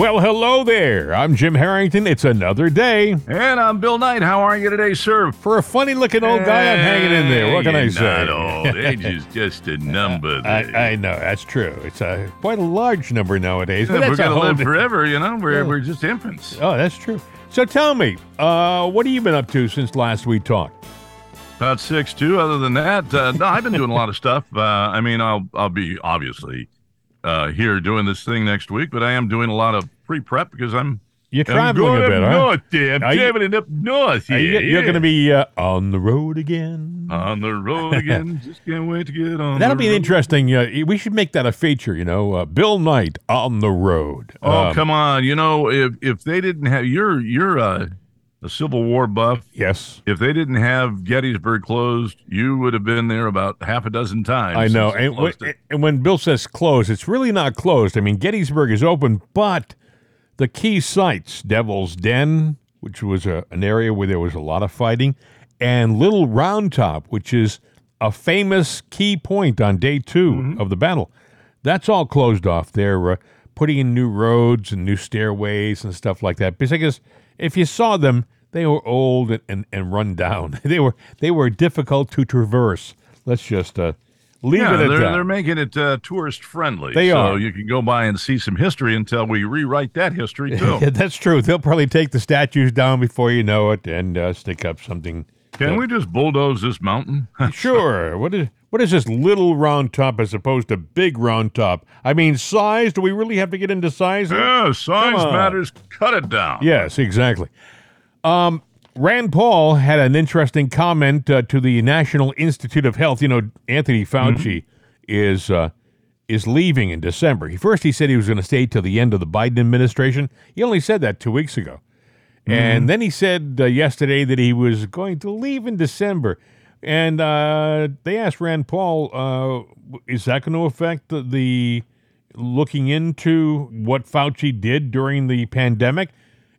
Well, hello there. I'm Jim Harrington. It's another day. And I'm Bill Knight. How are you today, sir? For a funny looking old guy, I'm hanging in there. What can I say? Not old. Age is just a number. I, I know, that's true. It's a quite a large number nowadays. Yeah, but we're gonna live di- forever, you know. We're Yeah. we're just infants. Oh, that's true. So tell me, uh, what have you been up to since last we talked? About six two. Other than that, uh, no, I've been doing a lot of stuff. Uh, I mean, I'll I'll be obviously uh, here doing this thing next week, but I am doing a lot of pre prep because I'm. You're I'm going a bit, up huh? north there. I'm Are you- traveling up north here. you, are yeah. going to be uh, on the road again. on the road again. just can't wait to get on. That'll be an road. interesting. Uh, we should make that a feature. You know, uh, Bill Knight on the road. Oh Um, come on! You know if if they didn't have your your you're a, Civil War buff. Yes, If they didn't have Gettysburg closed, you would have been there about half a dozen times. I know. And, when- and when Bill says closed, it's really not closed. I mean, Gettysburg is open, but the key sites, Devil's Den, which was a, an area where there was a lot of fighting, and Little Round Top, which is a famous key point on day 2 Mm-hmm. of the battle, that's all closed off. They're uh, putting in new roads and new stairways and stuff like that. Because I guess if you saw them, they were old and, and, and run down. they were they were difficult to traverse. Let's just uh, leave yeah, it at they're, that. they're making it uh, tourist friendly. They so are. you can go by and see some history until we rewrite that history too. Yeah, that's true. They'll probably take the statues down before you know it and uh, stick up something. Can we just bulldoze this mountain? Sure. what is what is this little round top as opposed to big round top? I mean, size. Do we really have to get into size? yeah, size matters. Cut it down. Yes, exactly. Um, Rand Paul had an interesting comment uh, to the National Institute of Health. You know, Anthony Fauci is uh, is leaving in December. He first he said he was going to stay till the end of the Biden administration. He only said that two weeks ago, and then he said uh, yesterday that he was going to leave in December. And uh, they asked Rand Paul, uh, "Is that going to affect the, the looking into what Fauci did during the pandemic?"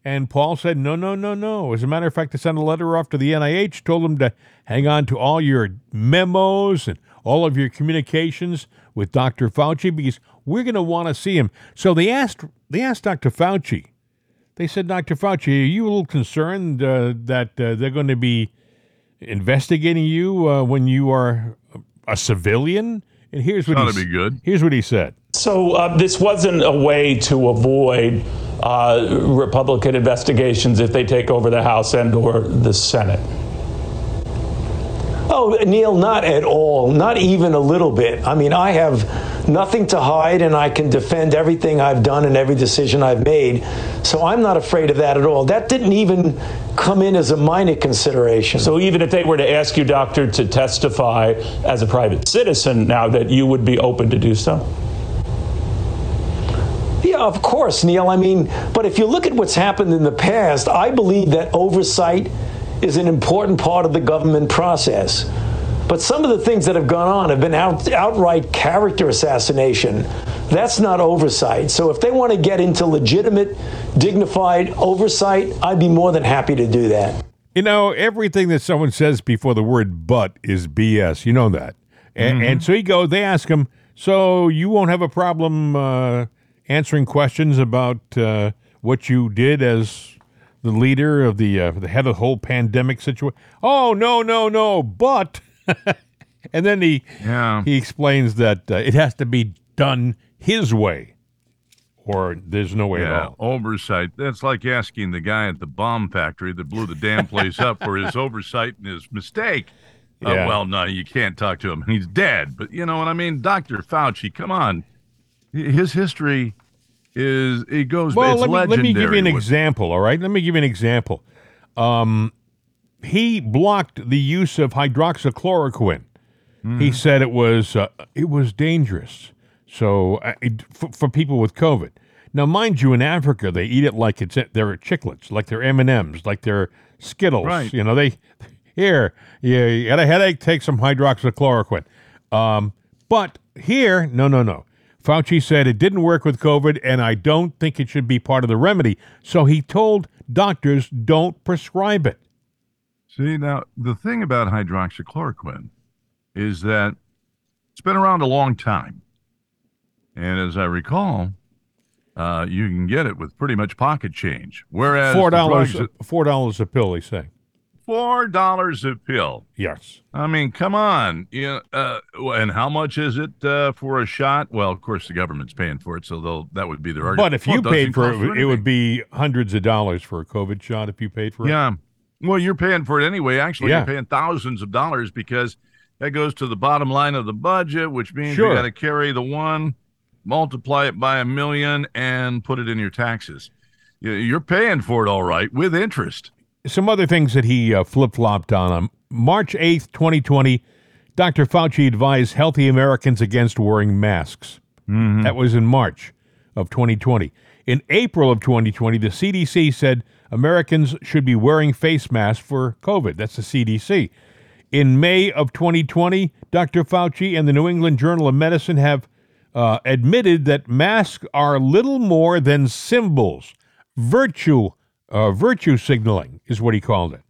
And Paul said, "No, no, no, no. As a matter of fact, I sent a letter off to the NIH, told them to hang on to all your memos and all of your communications with Dr. Fauci because we're going to want to see him." So they asked they asked Dr. Fauci. They said, "Dr. Fauci, are you a little concerned uh, that uh, they're going to be investigating you uh, when you are a civilian?" And here's what Ought he to be good. Here's what he said. So uh, this wasn't a way to avoid uh, Republican investigations if they take over the House and or the Senate. Oh, Neil, not at all. Not even a little bit. I mean, I have nothing to hide and I can defend everything I've done and every decision I've made. So I'm not afraid of that at all. That didn't even come in as a minor consideration. So even if they were to ask you, doctor, to testify as a private citizen now, that you would be open to do so. Yeah, of course, Neil. I mean, but if you look at what's happened in the past, I believe that oversight is an important part of the government process. But some of the things that have gone on have been out, outright character assassination. That's not oversight. So if they want to get into legitimate, dignified oversight, I'd be more than happy to do that. You know, everything that someone says before the word but is BS. You know that. And, and so he goes, they ask him, so you won't have a problem uh, answering questions about uh, what you did as the leader of the, uh, the head of the whole pandemic situation? Oh, no, no, no, but. and then he, Yeah. he explains that uh, it has to be done his way or there's no way at all. oversight. That's like asking the guy at the bomb factory that blew the damn place up for his oversight and his mistake. Uh, well, no, you can't talk to him. He's dead. But you know what I mean? Dr. Fauci, come on. His history is, it goes, Well, let me, let me give you an example, all right? Let me give you an example. Um, he blocked the use of hydroxychloroquine. He said it was uh, it was dangerous. So uh, it, for, for people with COVID. Now, mind you, in Africa they eat it like it's they're chiclets, like they're M and M's, like they're Skittles. Right. You know they here you, you got a headache, take some hydroxychloroquine. Um, but here, no, no, no. Fauci said it didn't work with COVID, and I don't think it should be part of the remedy. So he told doctors don't prescribe it. See, now, the thing about hydroxychloroquine is that it's been around a long time. And as I recall, uh, you can get it with pretty much pocket change. Whereas four dollars, Four dollars a pill. They say. Four dollars a pill. Yes. I mean, come on. Yeah, uh, and how much is it uh, for a shot? Well, of course, the government's paying for it, so they'll that would be their argument. But if you doesn't paid for it, it would be hundreds of dollars for a COVID shot. If you paid for it. Yeah. Well, you're paying for it anyway. Actually, Yeah. you're paying thousands of dollars because that goes to the bottom line of the budget, which means Sure. you got to carry the one, multiply it by a million, and put it in your taxes. You're paying for it all right with interest. Some other things that he uh, flip flopped on. On March 8th, 2020, Dr. Fauci advised healthy Americans against wearing masks. That was in March of 2020. In April of 2020, the CDC said Americans should be wearing face masks for COVID. That's the CDC. In May of 2020, Dr. Fauci and the New England Journal of Medicine have uh, admitted that masks are little more than symbols, virtue, uh, virtue signaling is what he called it.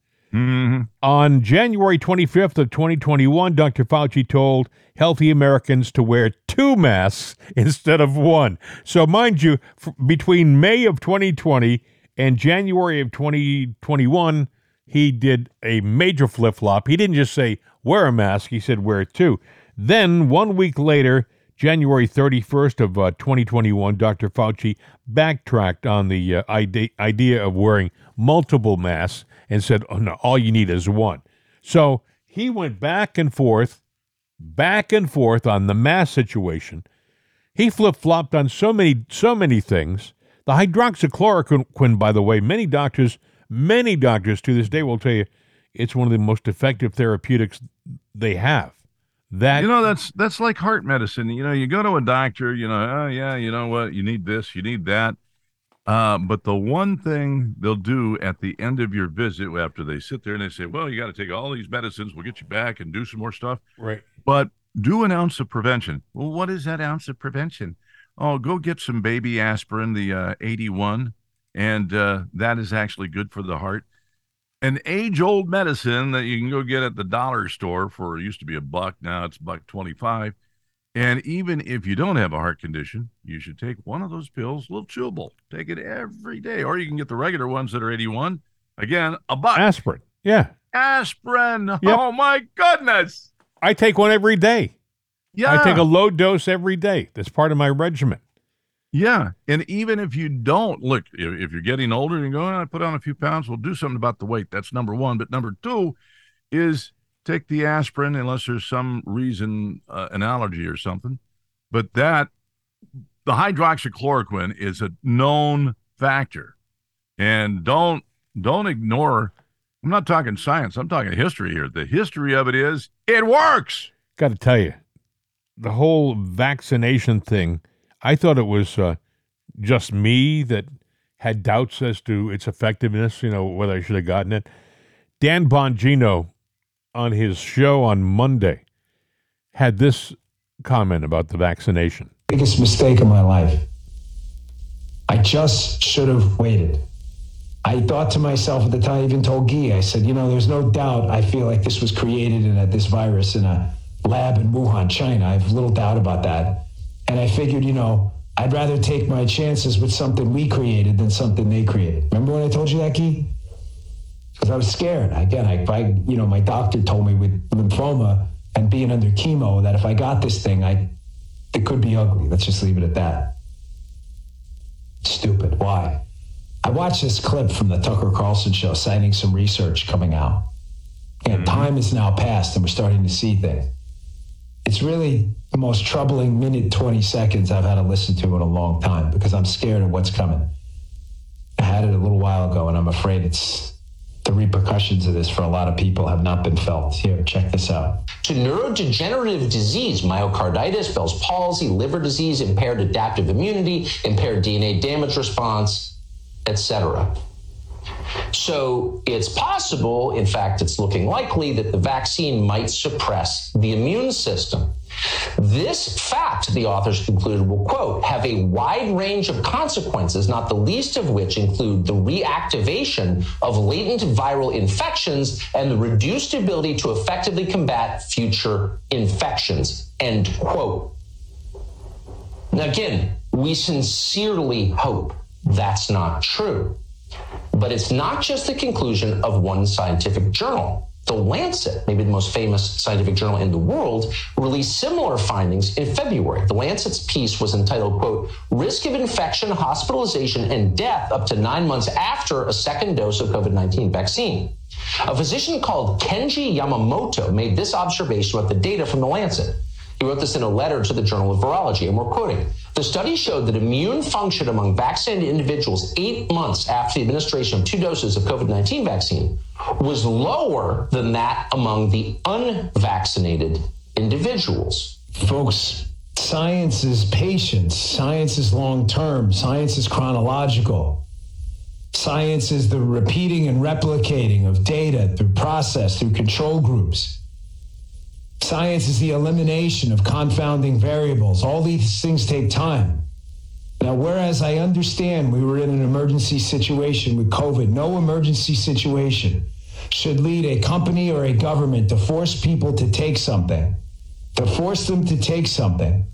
On January 25th of 2021, Dr. Fauci told healthy Americans to wear two masks instead of one. So, mind you, f- between May of 2020 and January of 2021, he did a major flip flop. He didn't just say wear a mask, he said wear two. Then, one week later, January 31st of uh, 2021, Dr. Fauci backtracked on the uh, ide- idea of wearing multiple masks and said, "Oh no, all you need is one." So he went back and forth, back and forth on the mask situation. He flip flopped on so many, so many things. The hydroxychloroquine, by the way, many doctors, many doctors to this day will tell you it's one of the most effective therapeutics they have. That You know, that's that's like heart medicine. You know, you go to a doctor, you know, oh yeah, you know what, you need this, you need that. Uh, but the one thing they'll do at the end of your visit, after they sit there and they say, "Well, you got to take all these medicines. We'll get you back and do some more stuff." right. But do an ounce of prevention. Well, what is that ounce of prevention? Oh, go get some baby aspirin, the uh, 81, and uh, that is actually good for the heart. An age-old medicine that you can go get at the dollar store for it used to be a buck, now it's buck 25. And even if you don't have a heart condition, you should take one of those pills, a little chewable. Take it every day, or you can get the regular ones that are 81. Again, a buck. Aspirin. Yeah. Aspirin. Yep. Oh my goodness. I take one every day. Yeah. I take a low dose every day. That's part of my regimen. Yeah. And even if you don't, look, if, you're getting older and you're going, I put on a few pounds, we'll do something about the weight. That's number one. But number two is take the aspirin unless there's some reason, uh, an allergy or something. But that, the hydroxychloroquine is a known factor. And don't, don't ignore, I'm not talking science, I'm talking history here. The history of it is it works. Got to tell you, the whole vaccination thing, I thought it was uh, just me that had doubts as to its effectiveness, you know, whether I should have gotten it. Dan Bongino on his show on Monday had this comment about the vaccination. biggest mistake of my life. I just should have waited. I thought to myself at the time, I even told Guy, I said, you know, there's no doubt I feel like this was created in a, this virus in a lab in Wuhan, China. I have little doubt about that. And I figured, you know, I'd rather take my chances with something we created than something they created. Remember when I told you that, Guy? Because I was scared. Again, I, I, you know, my doctor told me with lymphoma and being under chemo that if I got this thing, I it could be ugly. Let's just leave it at that. Stupid. Why? I watched this clip from the Tucker Carlson show citing some research coming out. And mm-hmm. time has now passed and we're starting to see things. It's really the most troubling minute 20 seconds I've had to listen to in a long time because I'm scared of what's coming. I had it a little while ago and I'm afraid it's the repercussions of this for a lot of people have not been felt. Here, check this out. to neurodegenerative disease, myocarditis, Bell's palsy, liver disease, impaired adaptive immunity, impaired DNA damage response, etc. So it's possible, in fact, it's looking likely that the vaccine might suppress the immune system. This fact, the authors concluded, will quote, have a wide range of consequences, not the least of which include the reactivation of latent viral infections and the reduced ability to effectively combat future infections, end quote. Now, again, We sincerely hope that's not true. But it's not just the conclusion of one scientific journal. The Lancet, maybe the most famous scientific journal in the world, released similar findings in February. The Lancet's piece was entitled, quote, Risk of Infection, Hospitalization, and Death up to nine months after a second dose of COVID 19 vaccine. A physician called Kenji Yamamoto made this observation about the data from the Lancet. He wrote this in a letter to the Journal of Virology, and we're quoting The study showed that immune function among vaccinated individuals eight months after the administration of two doses of COVID 19 vaccine was lower than that among the unvaccinated individuals. Folks, science is patience, science is long term, science is chronological. Science is the repeating and replicating of data through process, through control groups. Science is the elimination of confounding variables. All these things take time. Now, whereas I understand we were in an emergency situation with COVID, no emergency situation should lead a company or a government to force people to take something, to force them to take something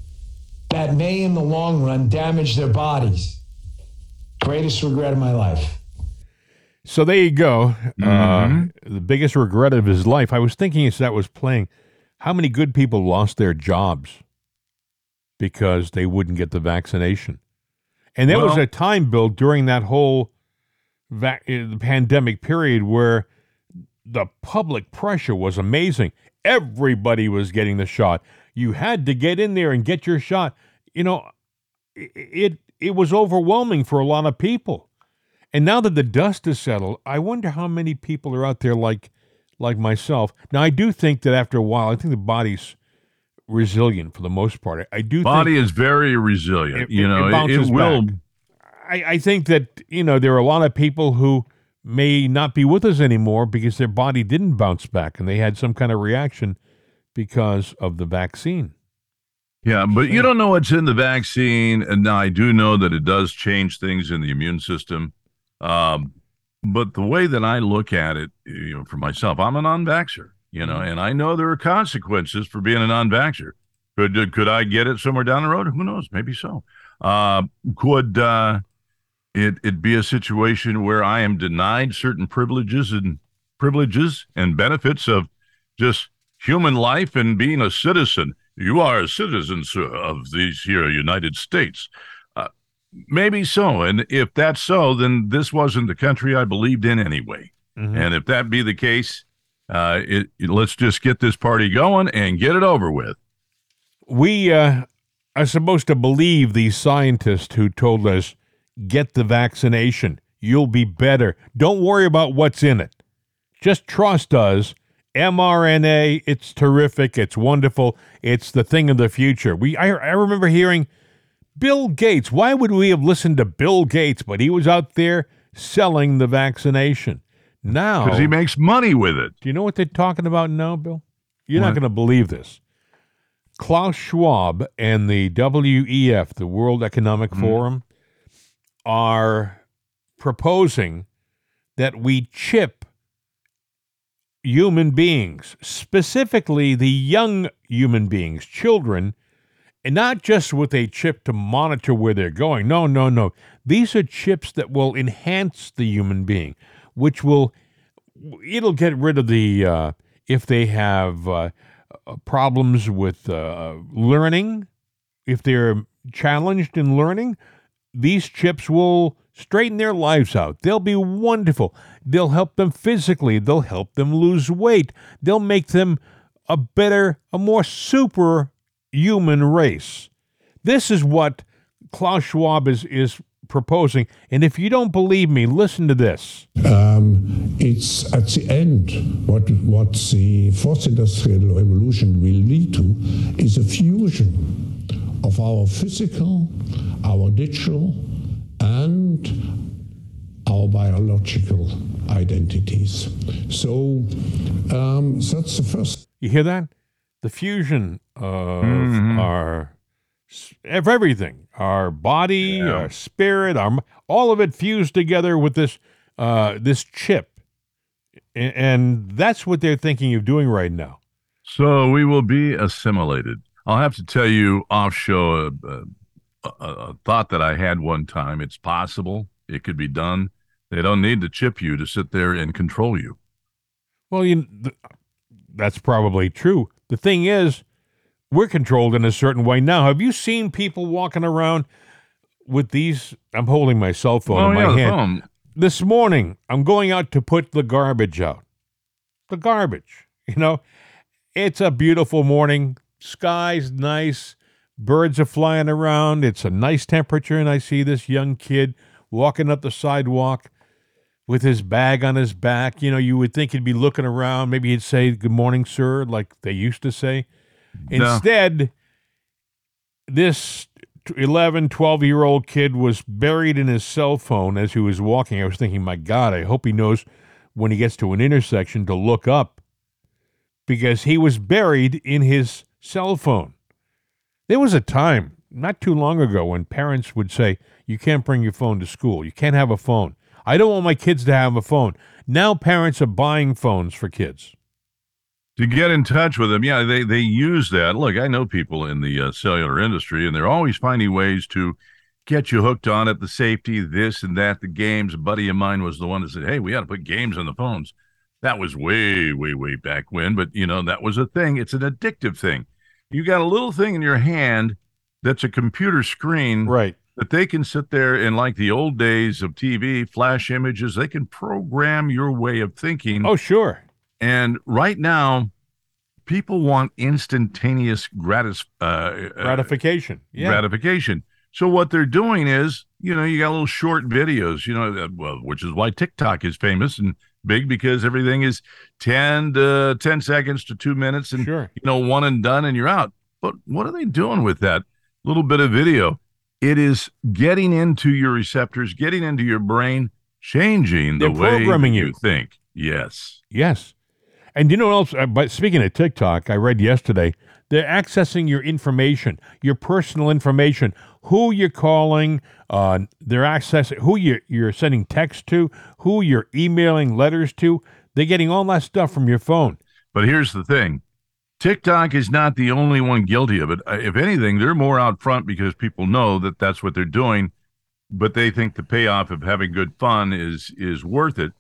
that may in the long run damage their bodies. Greatest regret of my life. So there you go. Uh, the biggest regret of his life. I was thinking as that was playing, how many good people lost their jobs because they wouldn't get the vaccination? And there was a time, Bill, during that whole vac- eh, the pandemic period where the public pressure was amazing. Everybody was getting the shot. You had to get in there and get your shot. You know, it it was overwhelming for a lot of people. And now that the dust has settled, I wonder how many people are out there like like myself. Now I do think that after a while, I think the body's resilient for the most part. I, I do Body think is very resilient. It- you know, it it, it will. I, I think that, you know, there are a lot of people who may not be with us anymore because their body didn't bounce back and they had some kind of reaction because of the vaccine. Yeah, but you don't know what's in the vaccine, and now I do know that it does change things in the immune system. Um, but the way that I look at it, you know, for myself, I'm a non-vaxxer, you know, and I know there are consequences for being a non-vaxxer. Could could I get it somewhere down the road? Who knows? Maybe so. Uh, could uh, it it be a situation where I am denied certain privileges and privileges and benefits of just human life and being a citizen? You are a citizen sir, of these here United States. Maybe so. And if that's so, then this wasn't the country I believed in anyway. And if that be the case, uh, it, it- let's just get this party going and get it over with. We uh, are supposed to believe these scientists who told us, get the vaccination. You'll be better. Don't worry about what's in it. Just trust us. mRNA, it's terrific. It's wonderful. It's the thing of the future. We I, I remember hearing Bill Gates. Why would we have listened to Bill Gates? But he was out there selling the vaccination. Now, Because he makes money with it. do you know what they're talking about now, Bill? You're not going to believe this. Klaus Schwab and the WEF, the World Economic mm-hmm. Forum, are proposing that we chip human beings, specifically the young human beings, children, and not just with a chip to monitor where they're going. No, no, no. These are chips that will enhance the human being, which will it'll get rid of the uh, if they have uh, uh, problems with uh, learning, if they're challenged in learning, these chips will straighten their lives out. They'll be wonderful. They'll help them physically. They'll help them lose weight. They'll make them a better, a more super human race. This is what Klaus Schwab is, is proposing. And if you don't believe me, listen to this. Um, it's at the end what what the fourth industrial revolution will lead to is a fusion of our physical, our digital, and our biological identities. So um, that's the first You hear that? The fusion of mm-hmm. our of everything, our body, our spirit, our all of it fused together with this uh, this chip, A- and that's what they're thinking of doing right now. So we will be assimilated. I'll have to tell you off show a, a, a, a thought that I had one time. It's possible it could be done. They don't need to chip you to sit there and control you. Well, you, th- that's probably true. The thing is, we're controlled in a certain way now. Have you seen people walking around with these? I'm holding my cell phone Oh, in my yeah, hand. This morning, I'm going out to put the garbage out. The garbage, you know, it's a beautiful morning. Sky's nice. Birds are flying around. It's a nice temperature, and I see this young kid walking up the sidewalk with his bag on his back. You know, you would think he'd be looking around. Maybe he'd say, Good morning, sir, like they used to say. No. Instead, this 11, 12 year old kid was buried in his cell phone as he was walking. I was thinking, My God, I hope he knows when he gets to an intersection to look up because he was buried in his cell phone. There was a time not too long ago when parents would say, You can't bring your phone to school. You can't have a phone. I don't want my kids to have a phone. Now parents are buying phones for kids. to get in touch with them. Yeah, they they use that. Look, I know people in the uh, cellular industry, and they're always finding ways to get you hooked on it. The safety, this and that, the games. A buddy of mine was the one that said, "Hey, we got to put games on the phones." That was way, way, way back when, but you know that was a thing. It's an addictive thing. You got a little thing in your hand that's a computer screen Right. That they can sit there and like the old days of TV, flash images, they can program your way of thinking. Oh, sure. And right now, people want instantaneous gratis uh, uh, Gratification. Yeah. gratification. So what they're doing is, you know, you got little short videos, you know, uh, well, which is why TikTok is famous and big because everything is 10 to 10 seconds to 2 minutes and Sure. you know, one and done and you're out. But what are they doing with that little bit of video? It is getting into your receptors, getting into your brain, changing the They're way programming you. you think. Yes. Yes. And you know what else? Uh, but speaking of TikTok, I read yesterday they're accessing your information, your personal information, who you're calling. Uh, they're accessing who you're, you're sending text to, who you're emailing letters to. They're getting all that stuff from your phone. But here's the thing TikTok is not the only one guilty of it. Uh, If anything, they're more out front because people know that that's what they're doing, but they think the payoff of having good fun is is worth it.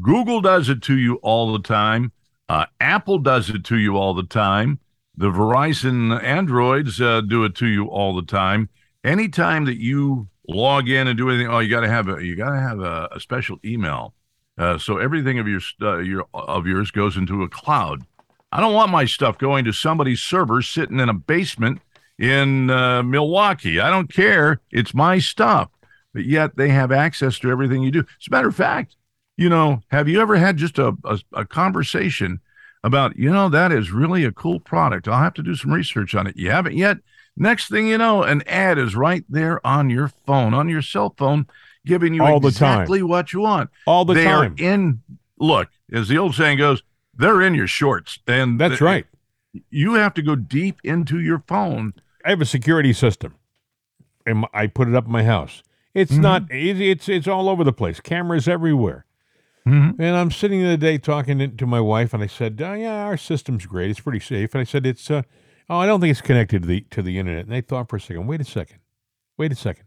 Google does it to you all the time. Uh, Apple does it to you all the time. The Verizon Androids uh, do it to you all the time. Anytime that you log in and do anything, oh, you got to have a you got to have a, a special email. Uh, so everything of your uh, your of yours goes into a cloud. I don't want my stuff going to somebody's server sitting in a basement in uh, Milwaukee. I don't care. It's my stuff. But yet they have access to everything you do. As a matter of fact, you know, have you ever had just a, a, a conversation about, you know, that is really a cool product? I'll have to do some research on it. You haven't yet. Next thing you know, an ad is right there on your phone, on your cell phone, giving you All exactly what you want. All the they time. are in. Look, as the old saying goes, they're in your shorts, and That's th- right. You have to go deep into your phone. I have a security system, and I put it up in my house. It's not. It, it's it's all over the place. Cameras everywhere. Mhm. And I'm sitting the other day talking to- to my wife, and I said, oh, "Yeah, our system's great. It's pretty safe." And I said, "It's uh, oh, I don't think it's connected to the to the internet." And they thought for a second. Wait a second. Wait a second.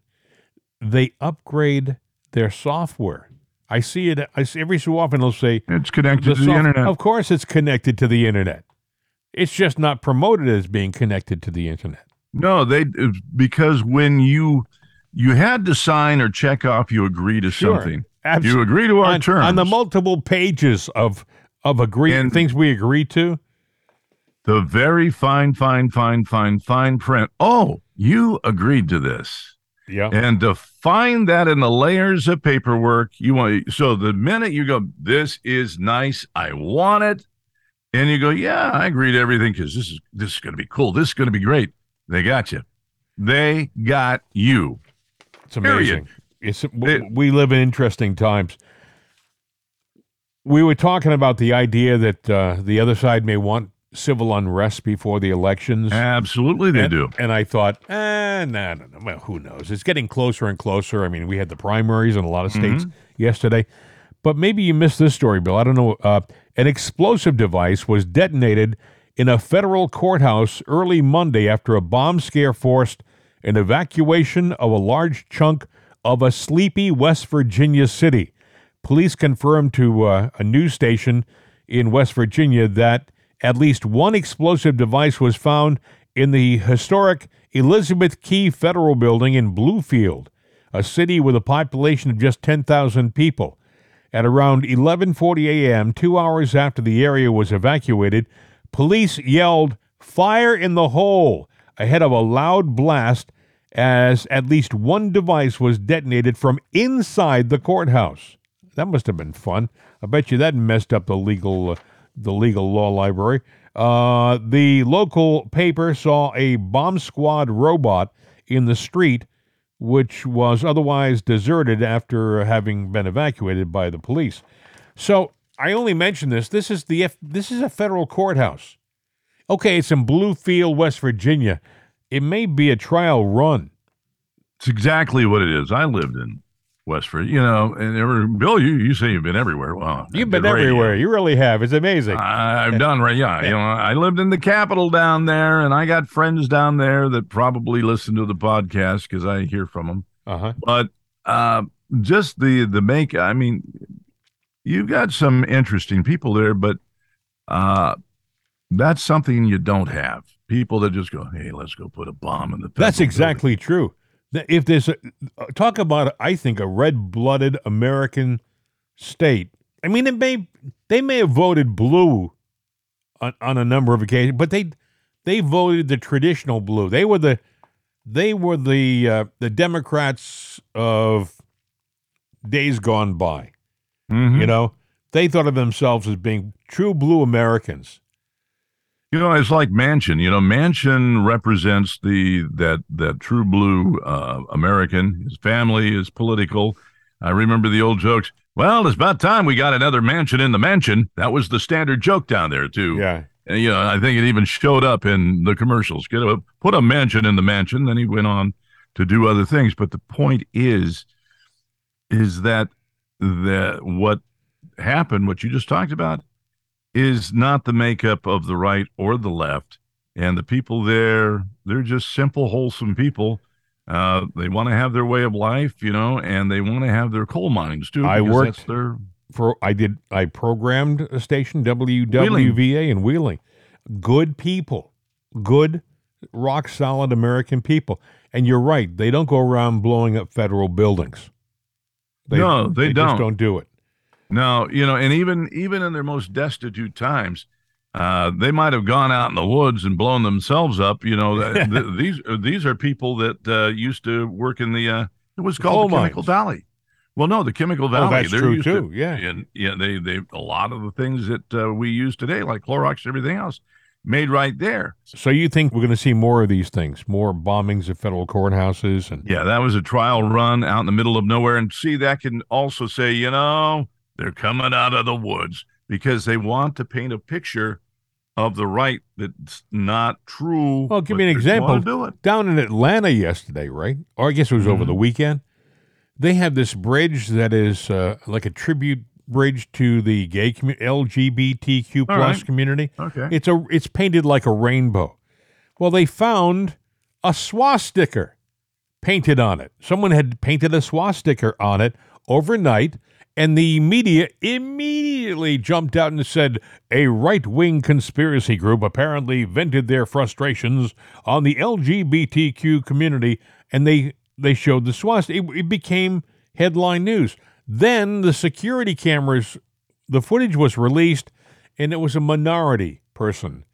They upgrade their software. I see it. I see every so often they'll say It's connected to the soft- internet. Of course, it's connected to the internet. It's just not promoted as being connected to the internet. No, they uh, because when you you had to sign or check off, you agree to Sure. something. Abs- You agree to our on, terms. on the multiple pages of of agree And- things we agree to. the very fine, fine, fine, fine, fine print. Oh, you agreed to this. Yeah. And to find that in the layers of paperwork, you want so the minute you go, this is nice, I want it, and you go, yeah, I agree to everything because this is this is going to be cool. This is going to be great. They got you. They got you. It's amazing. Period. It's It- we live in interesting times. We were talking about the idea that uh, the other side may want civil unrest before the elections. Absolutely, they and, do. And I thought, eh, no, no, no. Well, who knows? It's getting closer and closer. I mean, we had the primaries in a lot of states yesterday. But maybe you missed this story, Bill. I don't know. Uh, an explosive device was detonated in a federal courthouse early Monday after a bomb scare forced an evacuation of a large chunk of a sleepy West Virginia city. Police confirmed to uh, a news station in West Virginia that at least one explosive device was found in the historic Elizabeth Kee Federal Building in Bluefield, a city with a population of just 10,000 people. At around 11:40 a.m., 2 hours after the area was evacuated, police yelled fire in the hole ahead of a loud blast as at least one device was detonated from inside the courthouse. That must have been fun. I bet you that messed up the legal uh, the legal law library. Uh, the local paper saw a bomb squad robot in the street, which was otherwise deserted after having been evacuated by the police. So I only mention this. This is the F- this is a federal courthouse. Okay, it's in Bluefield, West Virginia. It may be a trial run. It's exactly what it is. I lived in West Virginia, you know, and ever, Bill, you, you say you've been everywhere. Well, You've been everywhere. You really have. It's amazing. I- I've done right. Yeah, you know, I lived in the capital down there, and I got friends down there that probably listen to the podcast because I hear from them. Uh huh. But uh, just the the make. I mean, you've got some interesting people there, but uh, that's something you don't have. People that just go, "Hey, let's go put a bomb in the." That's exactly true. If there's a talk about, I think a red-blooded American state. I mean, it may they may have voted blue on, on a number of occasions, but they they voted the traditional blue. They were the they were the uh, the Democrats of days gone by. Mhm. You know, they thought of themselves as being true blue Americans. You know, it's like Manchin. You know, Manchin represents the that that true blue uh, American. His family is political. I remember the old jokes. Well, it's about time we got another Manchin in the mansion. That was the standard joke down there too. Yeah. And, you know, I think it even showed up in the commercials. Get a put a Manchin in the mansion. Then he went on to do other things. But the point is, is that that what happened, what you just talked about, is not the makeup of the right or the left. And the people there, they're just simple, wholesome people. Uh, they want to have their way of life, you know, and they want to have their coal mines too. I worked- their for I did I programmed a station WWVA in Wheeling. Good people, good rock solid American people. And you're right, they don't go around blowing up federal buildings. No, they just don't. don't do it. No, you know, and even even in their most destitute times, uh, they might have gone out in the woods and blown themselves up. You know, th- th- these these are people that uh, used to work in the uh, it was called the Chemical mines. Valley. Well, no, the Chemical Valley. Oh, that's they're true too. To, yeah. and yeah, they they a lot of the things that uh, we use today, like Clorox and everything else, made right there. So you think we're going to see more of these things, more bombings of federal courthouses and Yeah, that was a trial run out in the middle of nowhere. And see, that can also say, you know, they're coming out of the woods because they want to paint a picture of the right that's not true. Well, give me an they just wanna example. Do it. down in Atlanta yesterday, right? Or I guess it was over Mhm. the weekend. They have this bridge that is uh, like a tribute bridge to the gay community, LGBTQ plus right. community. Okay. It's a it's painted like a rainbow. Well, they found a swastika painted on it. Someone had painted a swastika on it overnight, and the media immediately jumped out and said a right-wing conspiracy group apparently vented their frustrations on the LGBTQ community, and they they showed the swastika. It, it became headline news. Then the security cameras, the footage was released, and it was a minority person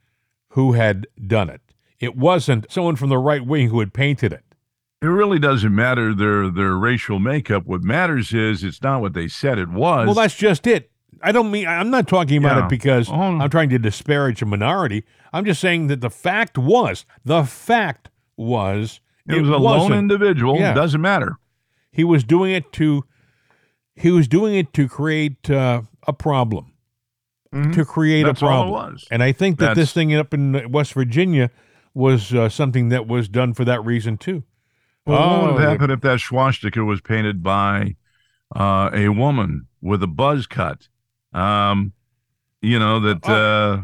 who had done it. It wasn't someone from the right wing who had painted it. It really doesn't matter their their racial makeup. What matters is it's not what they said it was. Well, that's just it. I don't mean I'm not talking about Yeah. it because Oh. I'm trying to disparage a minority. I'm just saying that the fact was the fact was it, was a lone wasn't. individual. Yeah. Doesn't matter. He was doing it to he was doing it to create uh, a problem. To create That's a all it problem. was. And I think that this thing up in West Virginia was uh, something that was done for that reason too. Well, what would Oh, have happened if that swastika was painted by uh, a woman with a buzz cut? Um, you know that. Oh. Uh,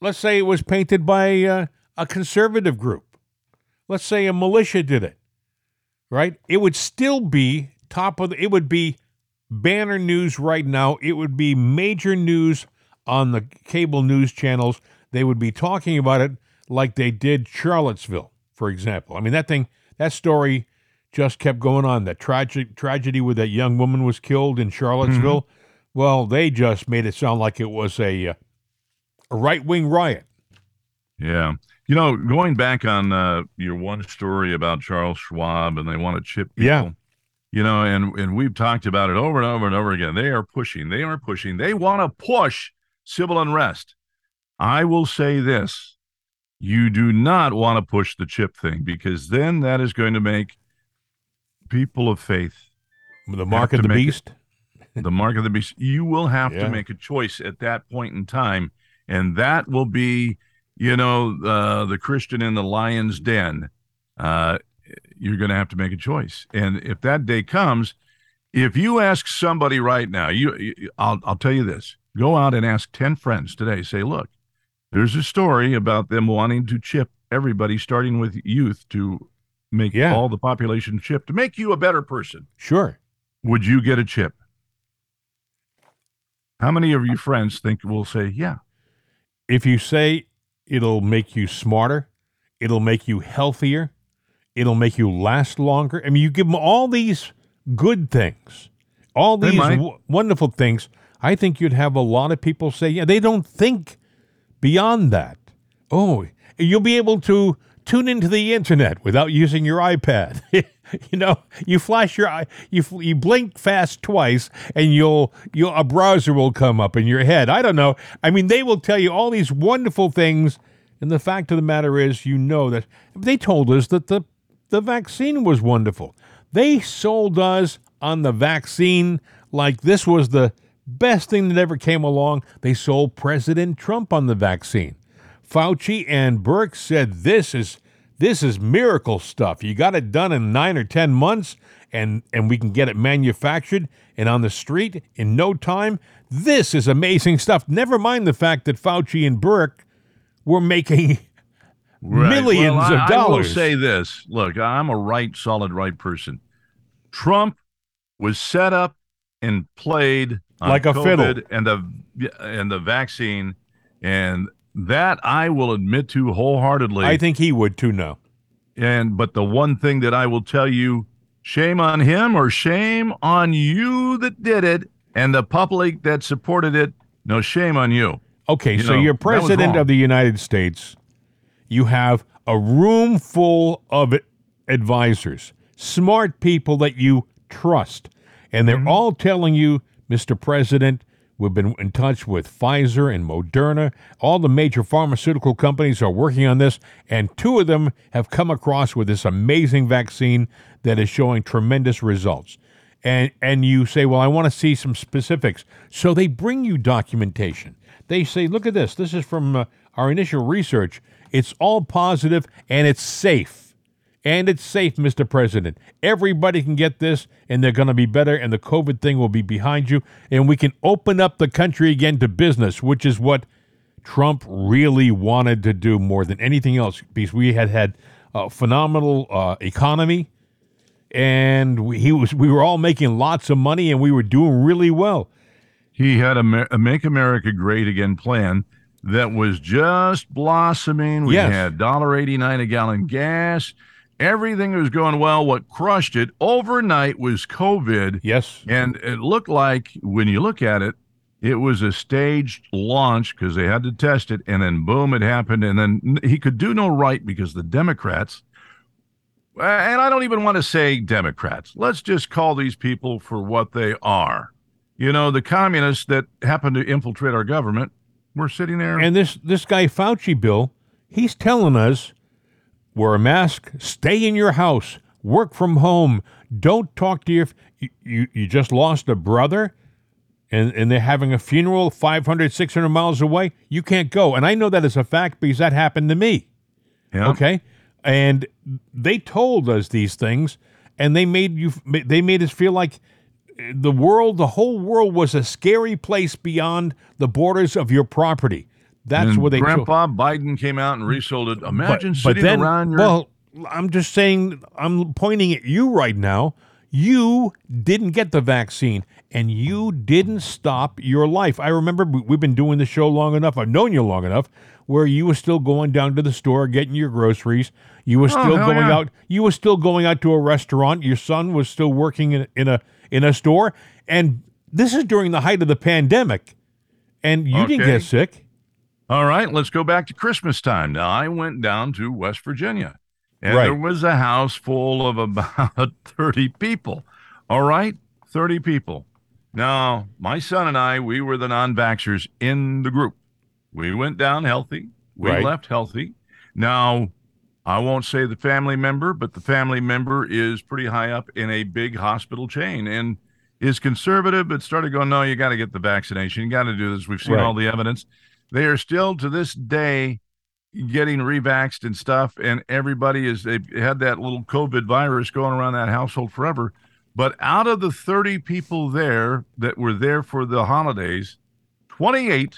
let's say it was painted by uh, a conservative group, let's say a militia did it, right? It would still be top of the, it would be banner news right now. It would be major news on the cable news channels. They would be talking about it like they did Charlottesville, for example. I mean, that thing, that story just kept going on. That tragic tragedy where that young woman was killed in Charlottesville. Mm-hmm. Well, they just made it sound like it was a, uh, a right wing riot. Yeah. You know, going back on uh, your one story about Charles Schwab and they want to chip people. Yeah. You know, and and we've talked about it over and over and over again. They are pushing. They are pushing. They want to push civil unrest. I will say this: you do not want to push the chip thing because then that is going to make people of faith The mark of the it- beast. the mark of the beast. You will have Yeah. to make a choice at that point in time, and that will be, you know, uh, the Christian in the lion's den. Uh, you're going to have to make a choice, and if that day comes, if you ask somebody right now, you, you I'll I'll tell you this: go out and ask ten friends today. Say, look, there's a story about them wanting to chip everybody, starting with youth, to make Yeah. all the population chip to make you a better person. Sure. Would you get a chip? How many of your friends think will say, yeah? If you say it'll make you smarter, it'll make you healthier, it'll make you last longer. I mean, you give them all these good things, all these w- wonderful things. I think you'd have a lot of people say, yeah, they don't think beyond that. Oh, you'll be able to tune into the internet without using your iPad. you know, you flash your eye, you you blink fast twice, and you'll you'll a browser will come up in your head. I don't know. I mean, they will tell you all these wonderful things, and the fact of the matter is, you know that they told us that the the vaccine was wonderful. They sold us on the vaccine like this was the best thing that ever came along. They sold President Trump on the vaccine. Fauci and Birx said this is this is miracle stuff. You got it done in 9 or 10 months and and we can get it manufactured and on the street in no time. This is amazing stuff. Never mind the fact that Fauci and Birx were making millions Well, I- of dollars. I will say this: Look, I'm a right, solid, right person. Trump was set up and played Like a COVID fiddle. and the and the vaccine, and that I will admit to wholeheartedly. I think he would too now. And but the one thing that I will tell you, shame on him or shame on you that did it and the public that supported it. No shame on you. Okay, You so know, you're president of the United States. You have a room full of advisors, smart people that you trust, and Mm-hmm. they're all telling you, Mr. President, we've been in touch with Pfizer and Moderna. All the major pharmaceutical companies are working on this, and two of them have come across with this amazing vaccine that is showing tremendous results and and you say, "Well, I want to see some specifics." So they bring you documentation. They say, "Look at this. This is from uh, our initial research. It's all positive and it's safe." And it's safe, Mr. President. Everybody can get this and they're going to be better and the COVID thing will be behind you and we can open up the country again to business, which is what Trump really wanted to do more than anything else because we had had a phenomenal uh, economy and we, he was we were all making lots of money and we were doing really well. He had a, a Make America Great Again plan that was just blossoming. We Yes. had $1.89 a gallon gas. Everything was going well. What crushed it overnight was COVID. Yes. And it looked like, when you look at it, it was a staged launch because they had to test it. And then, boom, it happened. And then he could do no right because the Democrats, and I don't even want to say Democrats, let's just call these people for what they are. You know, the communists that happened to infiltrate our government were sitting there. And this this guy Fauci Bill, he's telling us wear a mask, stay in your house, work from home, don't talk to your you you, you just lost a brother and and they're having a funeral 500 600 miles away, you can't go. And I know that is a fact because that happened to me. Yeah. Okay, and they told us these things, and they made you. They made us feel like eh, the world, the whole world, was a scary place beyond the borders of your property. That's and what they. Grandpa Biden came out and resold it. Imagine but, but sitting then, around your well, I'm just saying, I'm pointing at you right now. You didn't get the vaccine and you didn't stop your life. I remember we- we've been doing the show long enough. I've known you long enough where you were still going down to the store getting your groceries. You were oh, still hell going yeah. out. You were still going out to a restaurant. Your son was still working in, in a in a store. And this is during the height of the pandemic. And you didn't get sick. All right, let's go back to Christmas time. Now, I went down to West Virginia, and Right. there was a house full of about 30 people. All right, 30 people. Now, my son and I, we were the non vaxxers in the group. We went down healthy, we Right. left healthy. Now, I won't say the family member, but the family member is pretty high up in a big hospital chain and is conservative, but started going, no, you got to get the vaccination. You got to do this. We've seen Right. all the evidence. They are still to this day getting revaxed and stuff, and everybody is they've had that little COVID virus going around that household forever. But out of the 30 people there that were there for the holidays, 28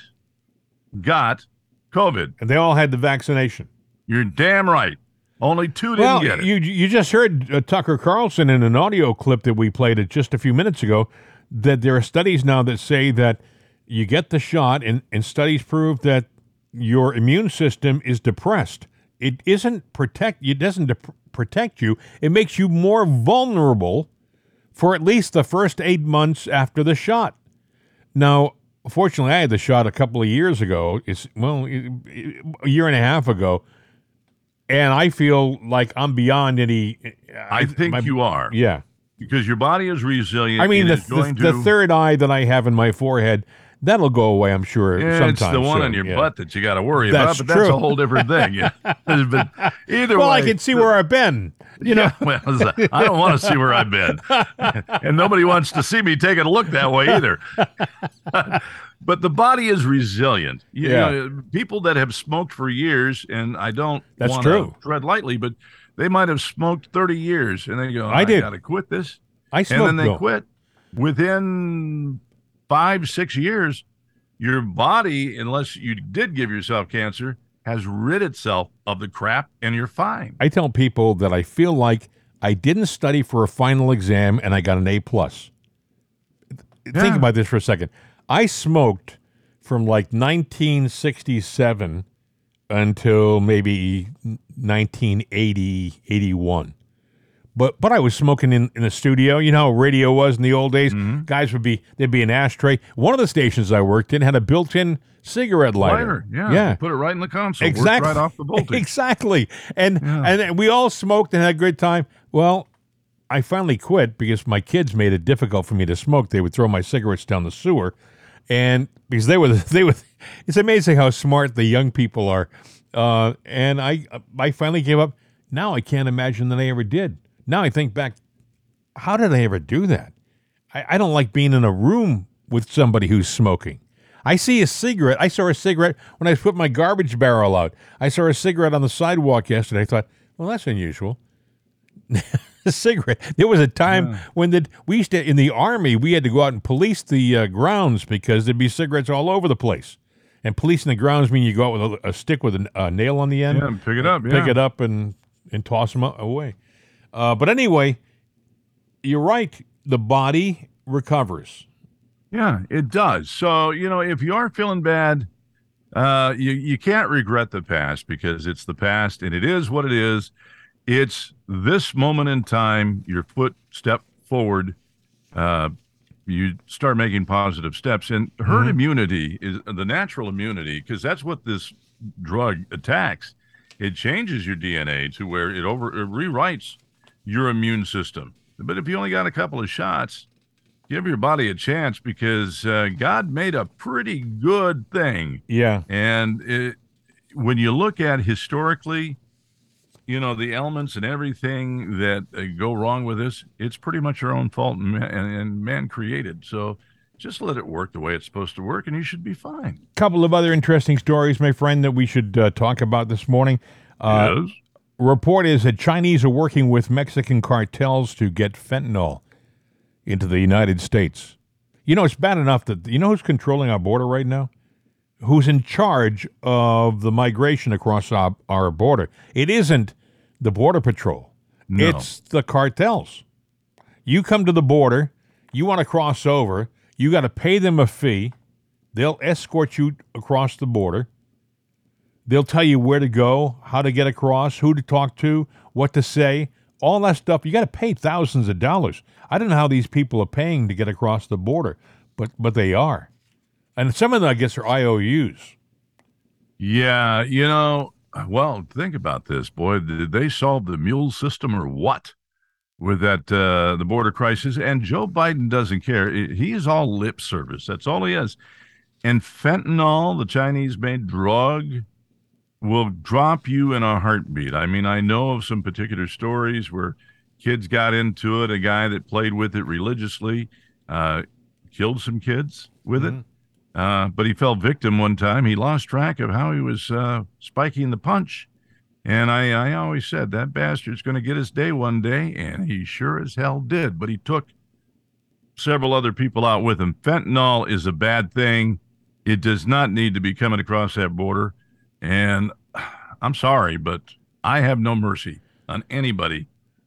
got COVID. And they all had the vaccination. You're damn right. Only two didn't Well, get it. you you just heard uh, Tucker Carlson in an audio clip that we played it just a few minutes ago that there are studies now that say that you get the shot and, and studies prove that your immune system is depressed. It isn't protect it doesn't dep protect you. It makes you more vulnerable for at least the first 8 months after the shot. Now, fortunately, I had the shot a couple of years ago. It's well, it- it- a year and a half ago, and I feel like I'm beyond any. Uh, I think my- you are Yeah, because your body is resilient. I mean the, the, the third eye that I have in my forehead that'll go away. I'm sure. Yeah, it's the one soon. on your yeah. butt that you got to worry That's about, but that's a whole different thing. Yeah. but either Well, way, I can see where I've been. You know. well, I don't want to see where I've been, and nobody wants to see me taking a look that way either. but the body is resilient. You Yeah. know, people that have smoked for years, and I don't That's true. tread lightly, but they might have smoked thirty years, and they go, I "I, did. got to quit this," I and then they Bill. quit within five, six years. Your body, unless you did give yourself cancer, has rid itself of the crap, and you're fine. I tell people that I feel like I didn't study for a final exam and I got an A plus. Think about this for a second. I smoked from like 1967 until maybe 1980, 81. But but I was smoking in, in the studio. You know how radio was in the old days? Mm-hmm. Guys would be there'd be an ashtray. One of the stations I worked in had a built-in cigarette lighter. Lighter, yeah, Yeah. Put it right in the console. Exactly. right off the voltage. Exactly. And and we all smoked and had a good time. Well, I finally quit because my kids made it difficult for me to smoke. They would throw my cigarettes down the sewer, and because they were they were. It's amazing how smart the young people are. Uh, and I I finally gave up. Now I can't imagine that I ever did. Now I think back, how did I ever do that? I, I don't like being in a room with somebody who's smoking. I see a cigarette. I saw a cigarette when I put my garbage barrel out. I saw a cigarette on the sidewalk yesterday. I thought, well, that's unusual. a cigarette. There was a time when the, we used to, in the army, we had to go out and police the uh, grounds because there'd be cigarettes all over the place. And policing the grounds mean you go out with a, a stick with a, a nail on the end, Yeah, pick it up. Yeah. pick it up, and and toss them away. Uh, but anyway, you're right. The body recovers. Yeah, it does. So, you know, if you are feeling bad, uh, you, you can't regret the past because it's the past and it is what it is. It's this moment in time, your foot step forward, uh, you start making positive steps. And herd immunity is the natural immunity because that's what this drug attacks. It changes your DNA to where it over it rewrites your immune system. But if you only got a couple of shots, give your body a chance because uh, God made a pretty good thing. Yeah. And it, when you look at historically, you know, the elements and everything that uh, go wrong with this, it's pretty much our own fault and, man, and, and man created. So just let it work the way it's supposed to work and you should be fine. couple of other interesting stories, my friend, that we should uh, talk about this morning. Uh, yes. Report is that Chinese are working with Mexican cartels to get fentanyl into the United States. You know, it's bad enough that you know who's controlling our border right now? Who's in charge of the migration across our, our border? It isn't the Border Patrol. No. It's the cartels. You come to the border, you want to cross over, you got to pay them a fee. They'll escort you across the border. They'll tell you where to go, how to get across, who to talk to, what to say, all that stuff. You got to pay thousands of dollars. I don't know how these people are paying to get across the border, but but they are. And some of them, I guess, are IOUs. Yeah, you know, well, think about this, boy. Did they solve the mule system or what with that uh, the border crisis? And Joe Biden doesn't care. He is all lip service. That's all he is. And fentanyl, the Chinese-made drug, will drop you in a heartbeat. I mean, I know of some particular stories where kids got into it. A guy that played with it religiously uh, killed some kids with it. Uh, but he fell victim one time. He lost track of how he was uh, spiking the punch. And I, I always said that bastard's going to get his day one day, and he sure as hell did. But he took several other people out with him. Fentanyl is a bad thing. It does not need to be coming across that border. And I'm sorry, but I have no mercy on anybody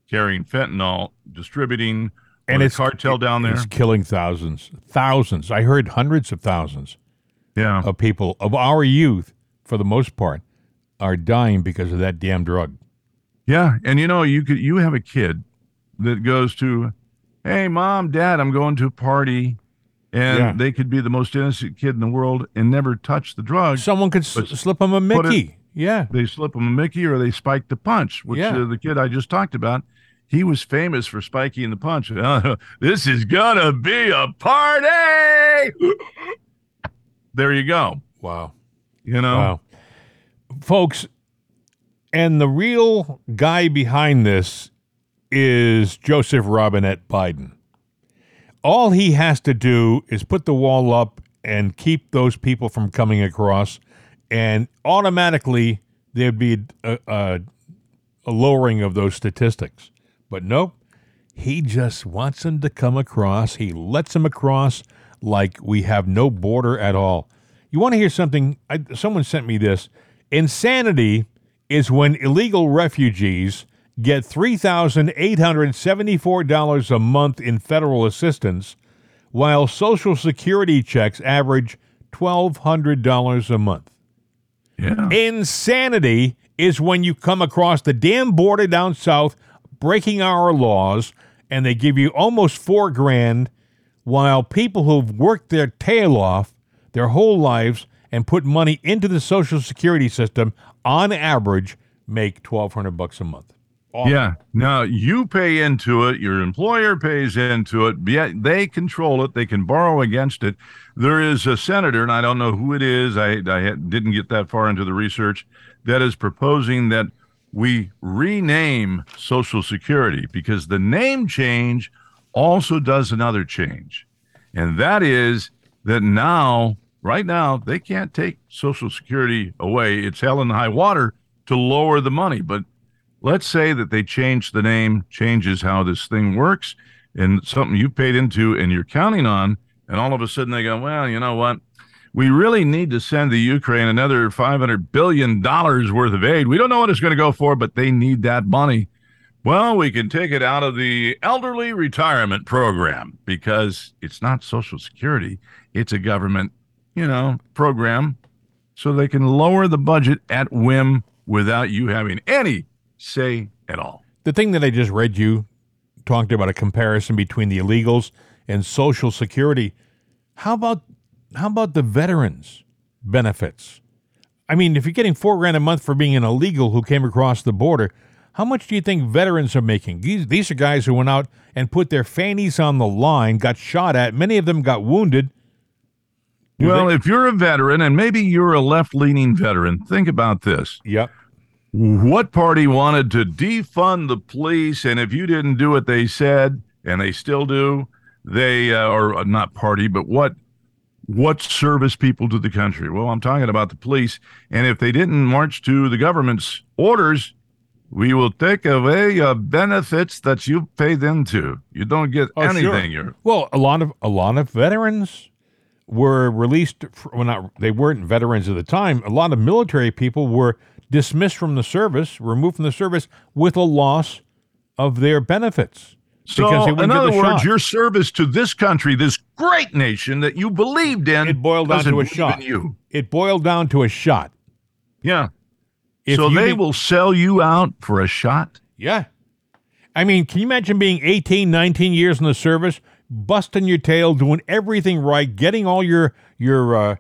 carrying fentanyl, distributing, And it's cartel down there. It's killing thousands, thousands. I heard hundreds of thousands Yeah. of people of our youth, for the most part, are dying because of that damn drug. Yeah, and you know, you could you have a kid that goes to, "Hey, mom, dad, I'm going to a party," and Yeah. they could be the most innocent kid in the world and never touch the drug. Someone could s- slip them a put it- Mickey. yeah. they slip them a Mickey or they spike the punch, which Yeah. uh, the kid I just talked about, he was famous for spiking the punch. this is gonna be a party. there you go. Wow. You know. Wow. Folks, and the real guy behind this is Joseph Robinette Biden. All he has to do is put the wall up and keep those people from coming across, and automatically there'd be a, a, a lowering of those statistics. But nope, he just wants them to come across. He lets them across like we have no border at all. You want to hear something? I, someone sent me this. Insanity is when illegal refugees get $3,874 a month in federal assistance, while Social Security checks average $1,200 a month. yeah. Insanity is when you come across the damn border down south, breaking our laws, and they give you almost four grand, while people who've worked their tail off their whole lives and put money into the social security system, on average, make twelve hundred bucks a month. Yeah. Now you pay into it, your employer pays into it, yet they control it. They can borrow against it. There is a senator, and I don't know who it is. I, I didn't get that far into the research, that is proposing that we rename Social Security because the name change also does another change. And that is that now, right now, they can't take Social Security away. It's hell in high water to lower the money. But let's say that they change the name, changes how this thing works, and something you paid into and you're counting on, and all of a sudden they go, well, you know what? We really need to send the Ukraine another $500 billion worth of aid. We don't know what it's going to go for, but they need that money. Well, we can take it out of the elderly retirement program because it's not Social Security, it's a government, you know, program. So they can lower the budget at whim without you having any say at all. The thing that I just read you talked about a comparison between the illegals and Social Security. How about how about the veterans benefits? I mean, if you're getting four grand a month for being an illegal who came across the border, how much do you think veterans are making? These, these are guys who went out and put their fannies on the line, got shot at. Many of them got wounded. Do well, they- if you're a veteran and maybe you're a left leaning veteran, think about this. Yep. What party wanted to defund the police? And if you didn't do what they said, and they still do, they uh, or not party, but what what service people to the country? Well, I'm talking about the police. And if they didn't march to the government's orders, we will take away your benefits that you paid into. You don't get Oh, sure. anything. You're Well, a lot of a lot of veterans were released. fr- Well, not they weren't veterans at the time. A lot of military people were dismissed from the service, removed from the service with a loss of their benefits. So, in other words, shot. your service to this country, this great nation that you believed in, It boiled down to a shot. You, it boiled down to a shot. yeah. If so they did- will sell you out for a shot. Yeah. I mean, can you imagine being 18, 19 years in the service, busting your tail, doing everything right, getting all your your uh,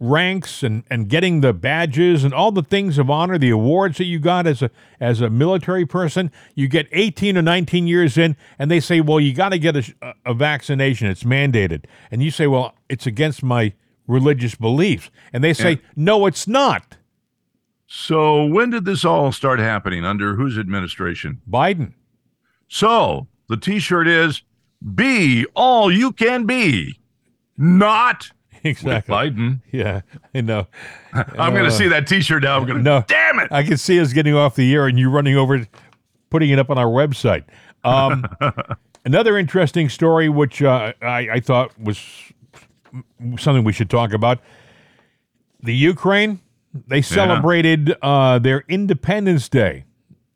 ranks and, and getting the badges and all the things of honor, the awards that you got as a as a military person. You get 18 or 19 years in, and they say, "Well, you got to get a, a- vaccination. It's mandated." And you say, "Well, it's against my religious beliefs." And they say, "No, it's not." So when did this all start happening? Under whose administration? Biden. So the T-shirt is "Be all you can be," not Exactly. Biden. Yeah, I know. I'm going to see that T-shirt now. I'm going to. No. Damn it! I can see us getting off the air and you running over, putting it up on our website. Um, another interesting story, which uh, I, I thought was something we should talk about. The Ukraine, they celebrated uh, their Independence Day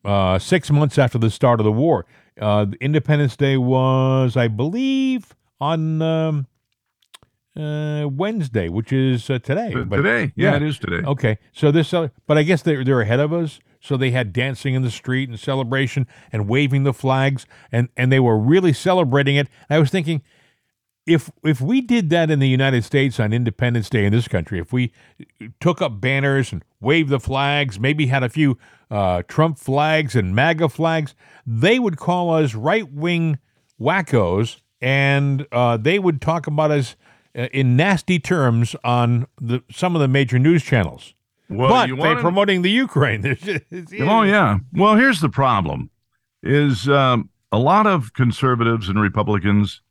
uh, six months after the start of the war. Uh, Independence Day was, I believe, on um, uh, Wednesday, which is uh, today. But today, yeah, it is today. Okay, so this, uh, but I guess they're they're ahead of us. So they had dancing in the street and celebration and waving the flags, and and they were really celebrating it. And I was thinking, if if we did that in the United States on Independence Day in this country, if we took up banners and waved the flags, maybe had a few uh, Trump flags and MAGA flags, they would call us right wing wackos, and uh, they would talk about us in nasty terms on the some of the major news channels. Well, but they're wanna- promoting the Ukraine. Oh yeah. Well, here's the problem: is um, a lot of conservatives and Republicans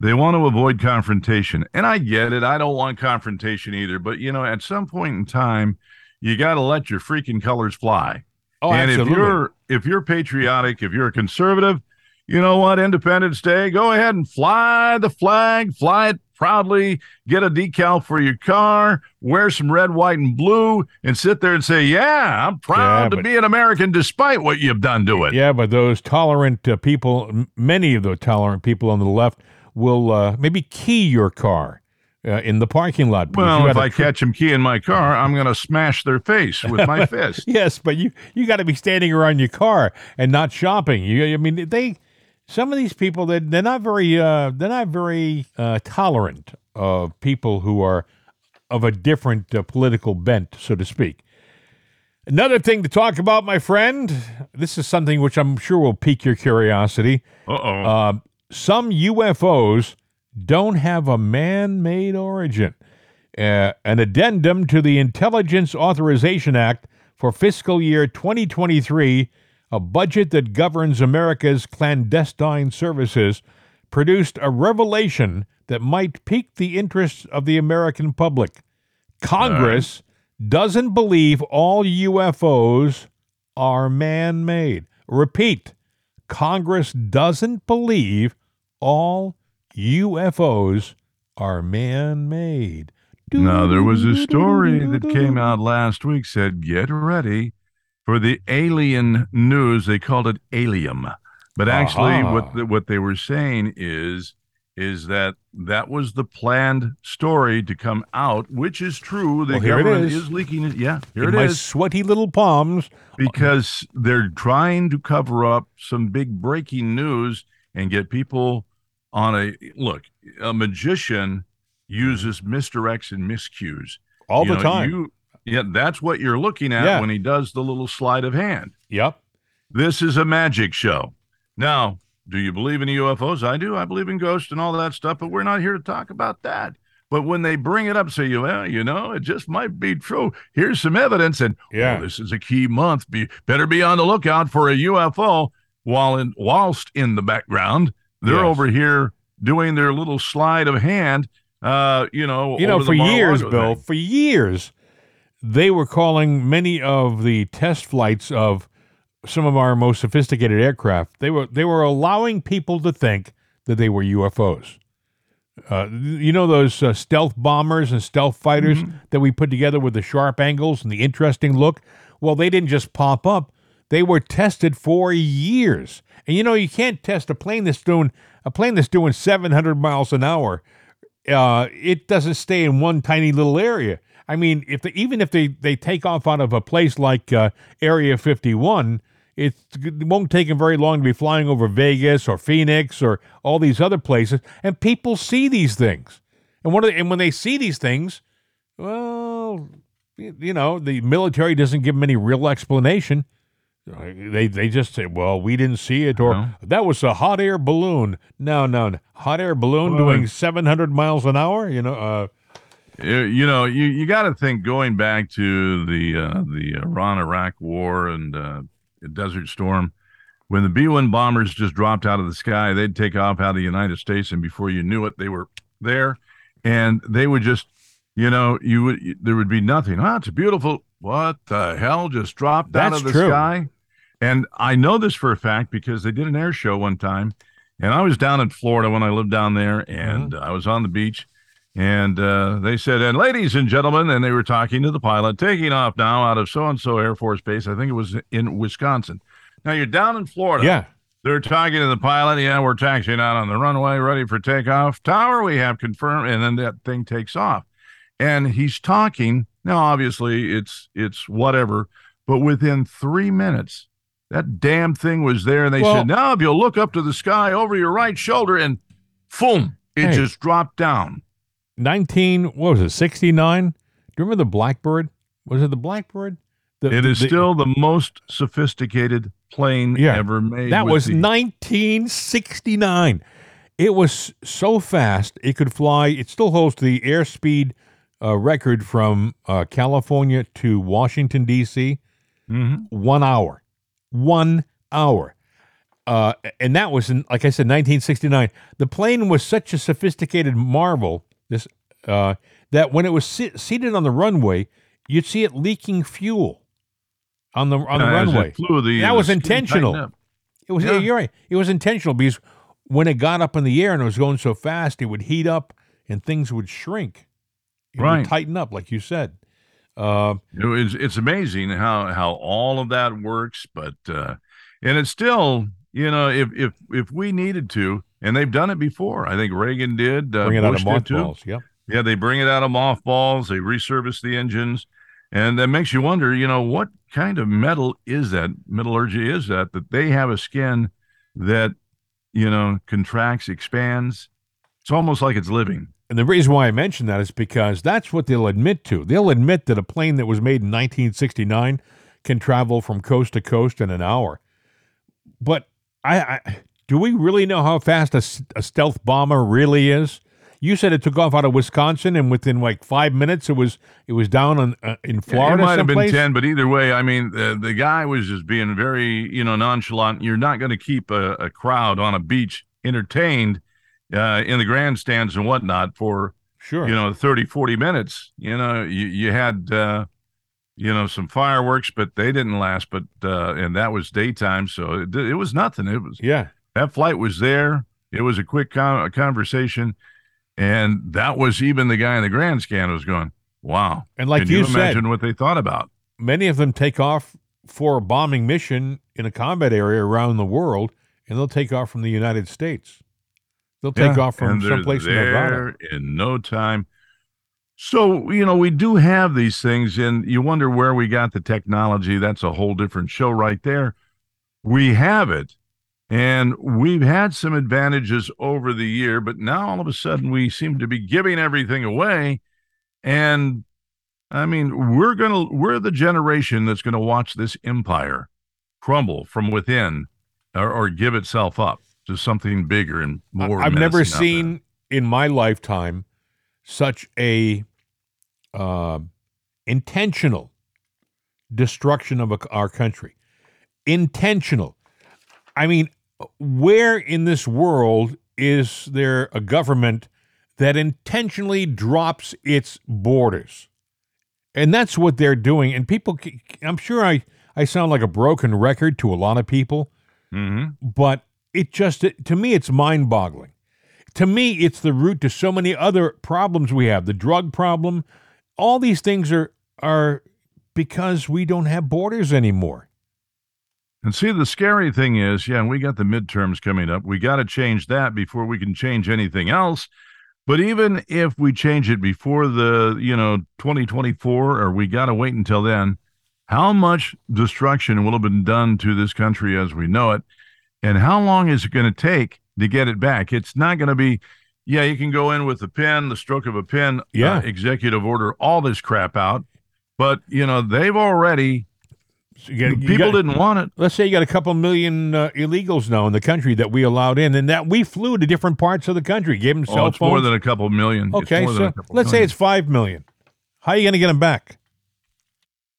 they want to avoid confrontation, and I get it. I don't want confrontation either. But you know, at some point in time, you got to let your freaking colors fly. Oh, and absolutely. if you're if you're patriotic, if you're a conservative, you know what? Independence Day, go ahead and fly the flag, fly it proudly, get a decal for your car, wear some red, white, and blue, and sit there and say, "Yeah, I'm proud Yeah, to but- be an American, despite what you've done to it." Yeah, but those tolerant uh, people, m- many of those tolerant people on the left will uh, maybe key your car uh, in the parking lot. Well, if I tri- catch them keying my car, I'm going to smash their face with my fist. Yes, but you you got to be standing around your car and not shopping. You, I mean, they some of these people they they're not very uh, they're not very uh, tolerant of people who are of a different uh, political bent, so to speak. Another thing to talk about, my friend. This is something which I'm sure will pique your curiosity. Uh-oh. Uh, some UFOs don't have a man made origin. Uh, an addendum to the Intelligence Authorization Act for fiscal year 2023, a budget that governs America's clandestine services, produced a revelation that might pique the interest of the American public. Congress doesn't believe all UFOs are man made. Repeat Congress doesn't believe all UFOs are man made. Now, there was a story that came out last week said, get ready for the alien news. They called it Alium. But actually, Aha. what, the, what they were saying is, is that that was the planned story to come out, which is true. The Well, here government is. is. leaking it. Yeah, here In it my is. sweaty little palms. because they're trying to cover up some big breaking news and get people on a look. A magician uses misdirects and miscues All You the know, time. You, yeah, that's what you're looking at Yeah. when he does the little sleight of hand. Yep. This is a magic show. Now, do you believe in UFOs? I do. I believe in ghosts and all that stuff, but we're not here to talk about that. But when they bring it up, say, well, you know, it just might be true. Here's some evidence, and Yeah. oh, this is a key month. Be better be on the lookout for a UFO. While in whilst in the background, they're Yes. over here doing their little slide of hand. Uh, you know, You know, over the for years, Bill, thing. for years, they were calling many of the test flights of some of our most sophisticated aircraft. They were they were allowing people to think that they were UFOs. Uh, you know those uh, stealth bombers and stealth fighters that we put together with the sharp angles and the interesting look? Well, they didn't just pop up; they were tested for years. And you know, you can't test a plane that's doing a plane that's doing 700 miles an hour. Uh, it doesn't stay in one tiny little area. I mean, if they, even if they, they take off out of a place like uh, Area 51, it won't take them very long to be flying over Vegas or Phoenix or all these other places, and people see these things. And one of the, and when they see these things, well, you know, the military doesn't give them any real explanation. They they just say, "Well, we didn't see it," or No. "That was a hot air balloon." No, no, no. hot air balloon Well, doing 700 miles an hour. You know, uh, You, you know, you, you got to think going back to the uh, the Iran Iraq War and uh, Desert Storm, when the B one bombers just dropped out of the sky, they'd take off out of the United States, and before you knew it, they were there, and they would just, you know, you would there would be nothing. Ah, it's beautiful. What the hell just dropped out of the true. sky? And I know this for a fact because they did an air show one time, and I was down in Florida when I lived down there, and I was on the beach. And uh, they said, and ladies and gentlemen, and they were talking to the pilot, taking off now out of so and so Air Force Base. I think it was in Wisconsin. Now you're down in Florida. yeah. They're talking to the pilot. Yeah, we're taxiing out on the runway, ready for takeoff. Tower, we have confirmed. And then that thing takes off. And he's talking. Now, obviously, it's it's whatever. But within three minutes, that damn thing was there. And they Well- said, now if you'll look up to the sky over your right shoulder, and boom, it Hey. just dropped down. 19 what was it 69 do you remember the blackbird? Was it the blackbird? The, It is the- still the most sophisticated plane Yeah, ever made. that was the- 1969 it was so fast it could fly it still holds the airspeed uh, record from uh, california to washington d.c Mhm. one hour. One hour. Uh, and that was in like i said 1969 the plane was such a sophisticated marvel this uh, that when it was sit- seated on the runway you'd see it leaking fuel on the on the Yeah, as it runway flew, the- that the was intentional it was. Yeah. You're right. It was intentional because when it got up in the air and it was going so fast, it would heat up and things would shrink. It Right. would tighten up, like you said. Uh, it's it's amazing how how all of that works, but uh, and it's still you know if if if we needed to, and they've done it before. I think Reagan did. Uh, bring it out of mothballs. Yep. Yeah, they bring it out of mothballs. They resurface the engines, and that makes you wonder. You know, what kind of metal is that? Metallurgy is that that they have a skin that you know contracts, expands. It's almost like it's living. And the reason why I mention that is because that's what they'll admit to. They'll admit that a plane that was made in 1969 can travel from coast to coast in an hour. But I, I do we really know how fast a stealth bomber really is? You said it took off out of Wisconsin, and within like five minutes, it was it was down on, uh, in Florida. it might have been 10 but either way i mean the, the guy was just being very you know nonchalant you're not going to keep a, a crowd on a beach entertained uh, in the grandstands and whatnot for Sure. you know 30 40 minutes you know you, you had uh, you know some fireworks but they didn't last but uh, and that was daytime so it, it was nothing it was yeah. That flight was there it was a quick con- a conversation and that was even the guy in the grandstand was going wow And like can you you, said- imagine what they thought about Many of them take off for a bombing mission in a combat area around the world, and they'll take off from the United States. They'll take Yeah, off from someplace in Nevada. there in no time. So, you know, we do have these things, and you wonder where we got the technology. That's a whole different show right there. We have it, and we've had some advantages over the year, but now all of a sudden we seem to be giving everything away. And I mean, we're going to, we're the generation that's going to watch this empire crumble from within or, or give itself up to something bigger and more. I've never menacing out there. seen in my lifetime such a uh, intentional destruction of a, our country. Intentional. I mean, where in this world is there a government that intentionally drops its borders? And that's what they're doing. And people, I'm sure I, I sound like a broken record to a lot of people Mhm. but it just to me it's mind-boggling to me, it's the root to so many other problems we have. The drug problem, all these things are are because we don't have borders anymore. And see, the scary thing is, yeah, we got the midterms coming up. We got to change that before we can change anything else. But even if we change it before the, you know, 2024, or we got to wait until then, how much destruction will have been done to this country as we know it? And how long is it going to take to get it back? It's not going to be, yeah, you can go in with a pen, the stroke of a pen, Yeah. uh, executive order, all this crap out. But, you know, they've already, So you got- you people got- didn't want it. Let's say you got a couple million uh, illegals now in the country that we allowed in, and that we flew to different parts of the country, gave them Oh, cell it's phones. more than a couple million. Okay, so let's say it's five million. How are you going to get them back?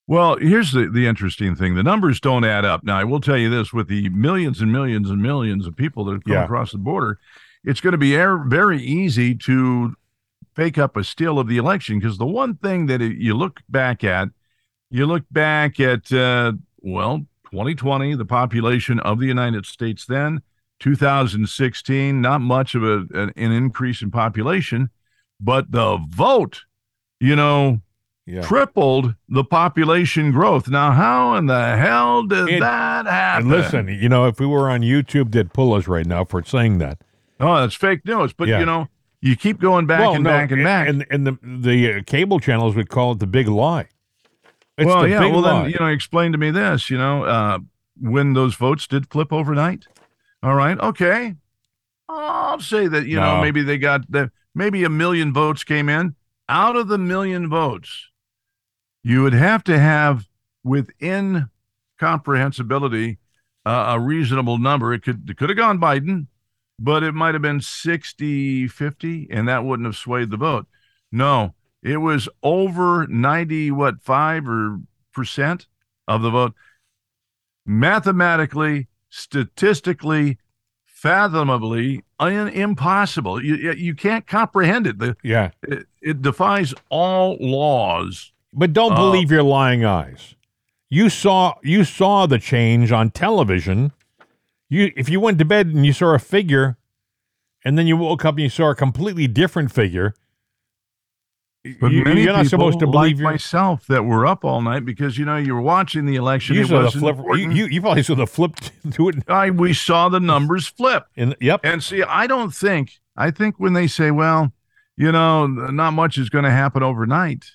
Well, here's the, the interesting thing. The numbers don't add up. Now, I will tell you this with the millions and millions and millions of people that have come Yeah. across the border, it's going to be air, very easy to fake up a steal of the election because the one thing that it- you look back at, you look back at, uh, well, 2020, the population of the United States then, 2016, not much of a, an, an increase in population, but the vote, you know, Yeah. tripled the population growth. Now, how in the hell did It- that happen? And listen, you know, if we were on YouTube, they'd pull us right now for saying that. oh, that's fake news. But Yeah. you know, you keep going back and no, back and back. and and the the uh, cable channels would call it the big lie. It's well, yeah. Well, lie. then you know, explain to me this. You know, uh, when those votes did flip overnight. All right, okay. I'll say that you know maybe they got the maybe a million votes came in. Out of the million votes, you would have to have within comprehensibility uh, a reasonable number. It could it could have gone Biden, but it might have been 60 50 and that wouldn't have swayed the vote. No, it was over 90 what 5 or percent of the vote. Mathematically, statistically, fathomably un- impossible. You you can't comprehend it. The, yeah, it, it defies all laws. but don't Uh, believe your lying eyes. You saw you saw the change on television. You if you went to bed and you saw a figure, and then you woke up and you saw a completely different figure. But you, many are not people, supposed to believe your. myself that were up all night because you know you were watching the election. You it saw the flip. You, you, you probably saw the flip to it. I, we saw the numbers flip. In, yep. And see, I don't think, I think when they say, well, you know, not much is going to happen overnight,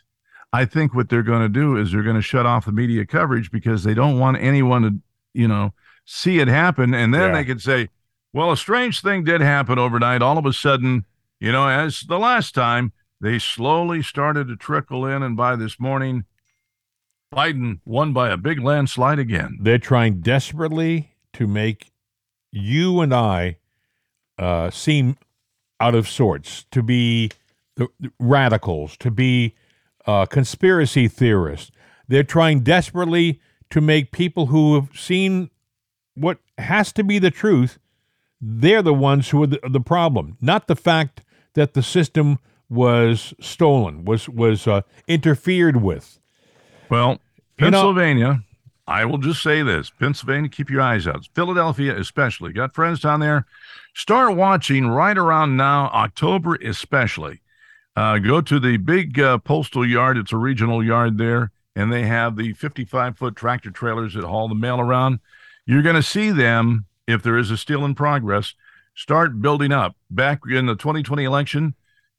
I think what they're going to do is they're going to shut off the media coverage because they don't want anyone to, you know, see it happen. And then Yeah. they could say, well, a strange thing did happen overnight. All of a sudden, you know, as the last time, they slowly started to trickle in. And by this morning, Biden won by a big landslide again. They're trying desperately to make you and I uh, seem out of sorts, to be the radicals, to be uh, conspiracy theorists. They're trying desperately to make people who have seen what has to be the truth, they're the ones who are the, the problem, not the fact that the system was stolen, was was uh, interfered with. Well, You know- Pennsylvania, I will just say this Pennsylvania, keep your eyes out. Philadelphia, especially. Got friends down there. Start watching right around now, October especially. Uh, go to the big uh, postal yard. It's a regional yard there, and they have the 55 foot tractor trailers that haul the mail around. You're going to see them, if there is a steal in progress, start building up. Back in the 2020 election,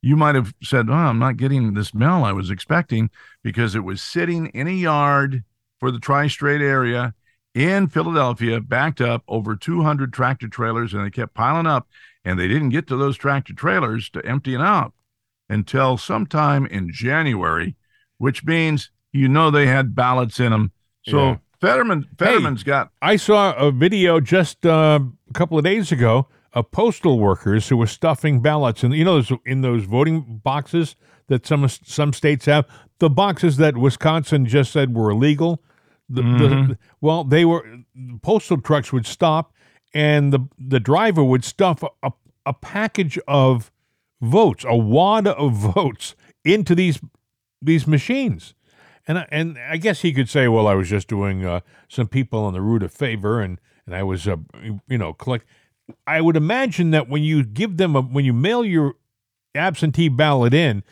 you might have said, Oh, I'm not getting this mail I was expecting because it was sitting in a yard for the tri state area in Philadelphia, backed up over 200 tractor trailers, and they kept piling up. And they didn't get to those tractor trailers to empty it out until sometime in January, which means you know they had ballots in them. So Yeah. Fetterman, Fetterman's got I saw a video just uh, a couple of days ago of postal workers who were stuffing ballots, and you know, those, in those voting boxes that some some states have, the boxes that Wisconsin just said were illegal. The, the, well, they were postal trucks would stop, and the the driver would stuff a, a package of votes, a wad of votes, into these these machines. And I, and I guess he could say, well, I was just doing uh, some people on the route of favor, and and I was, uh, you know, collect. I would imagine that when you give them a when you mail your absentee ballot in,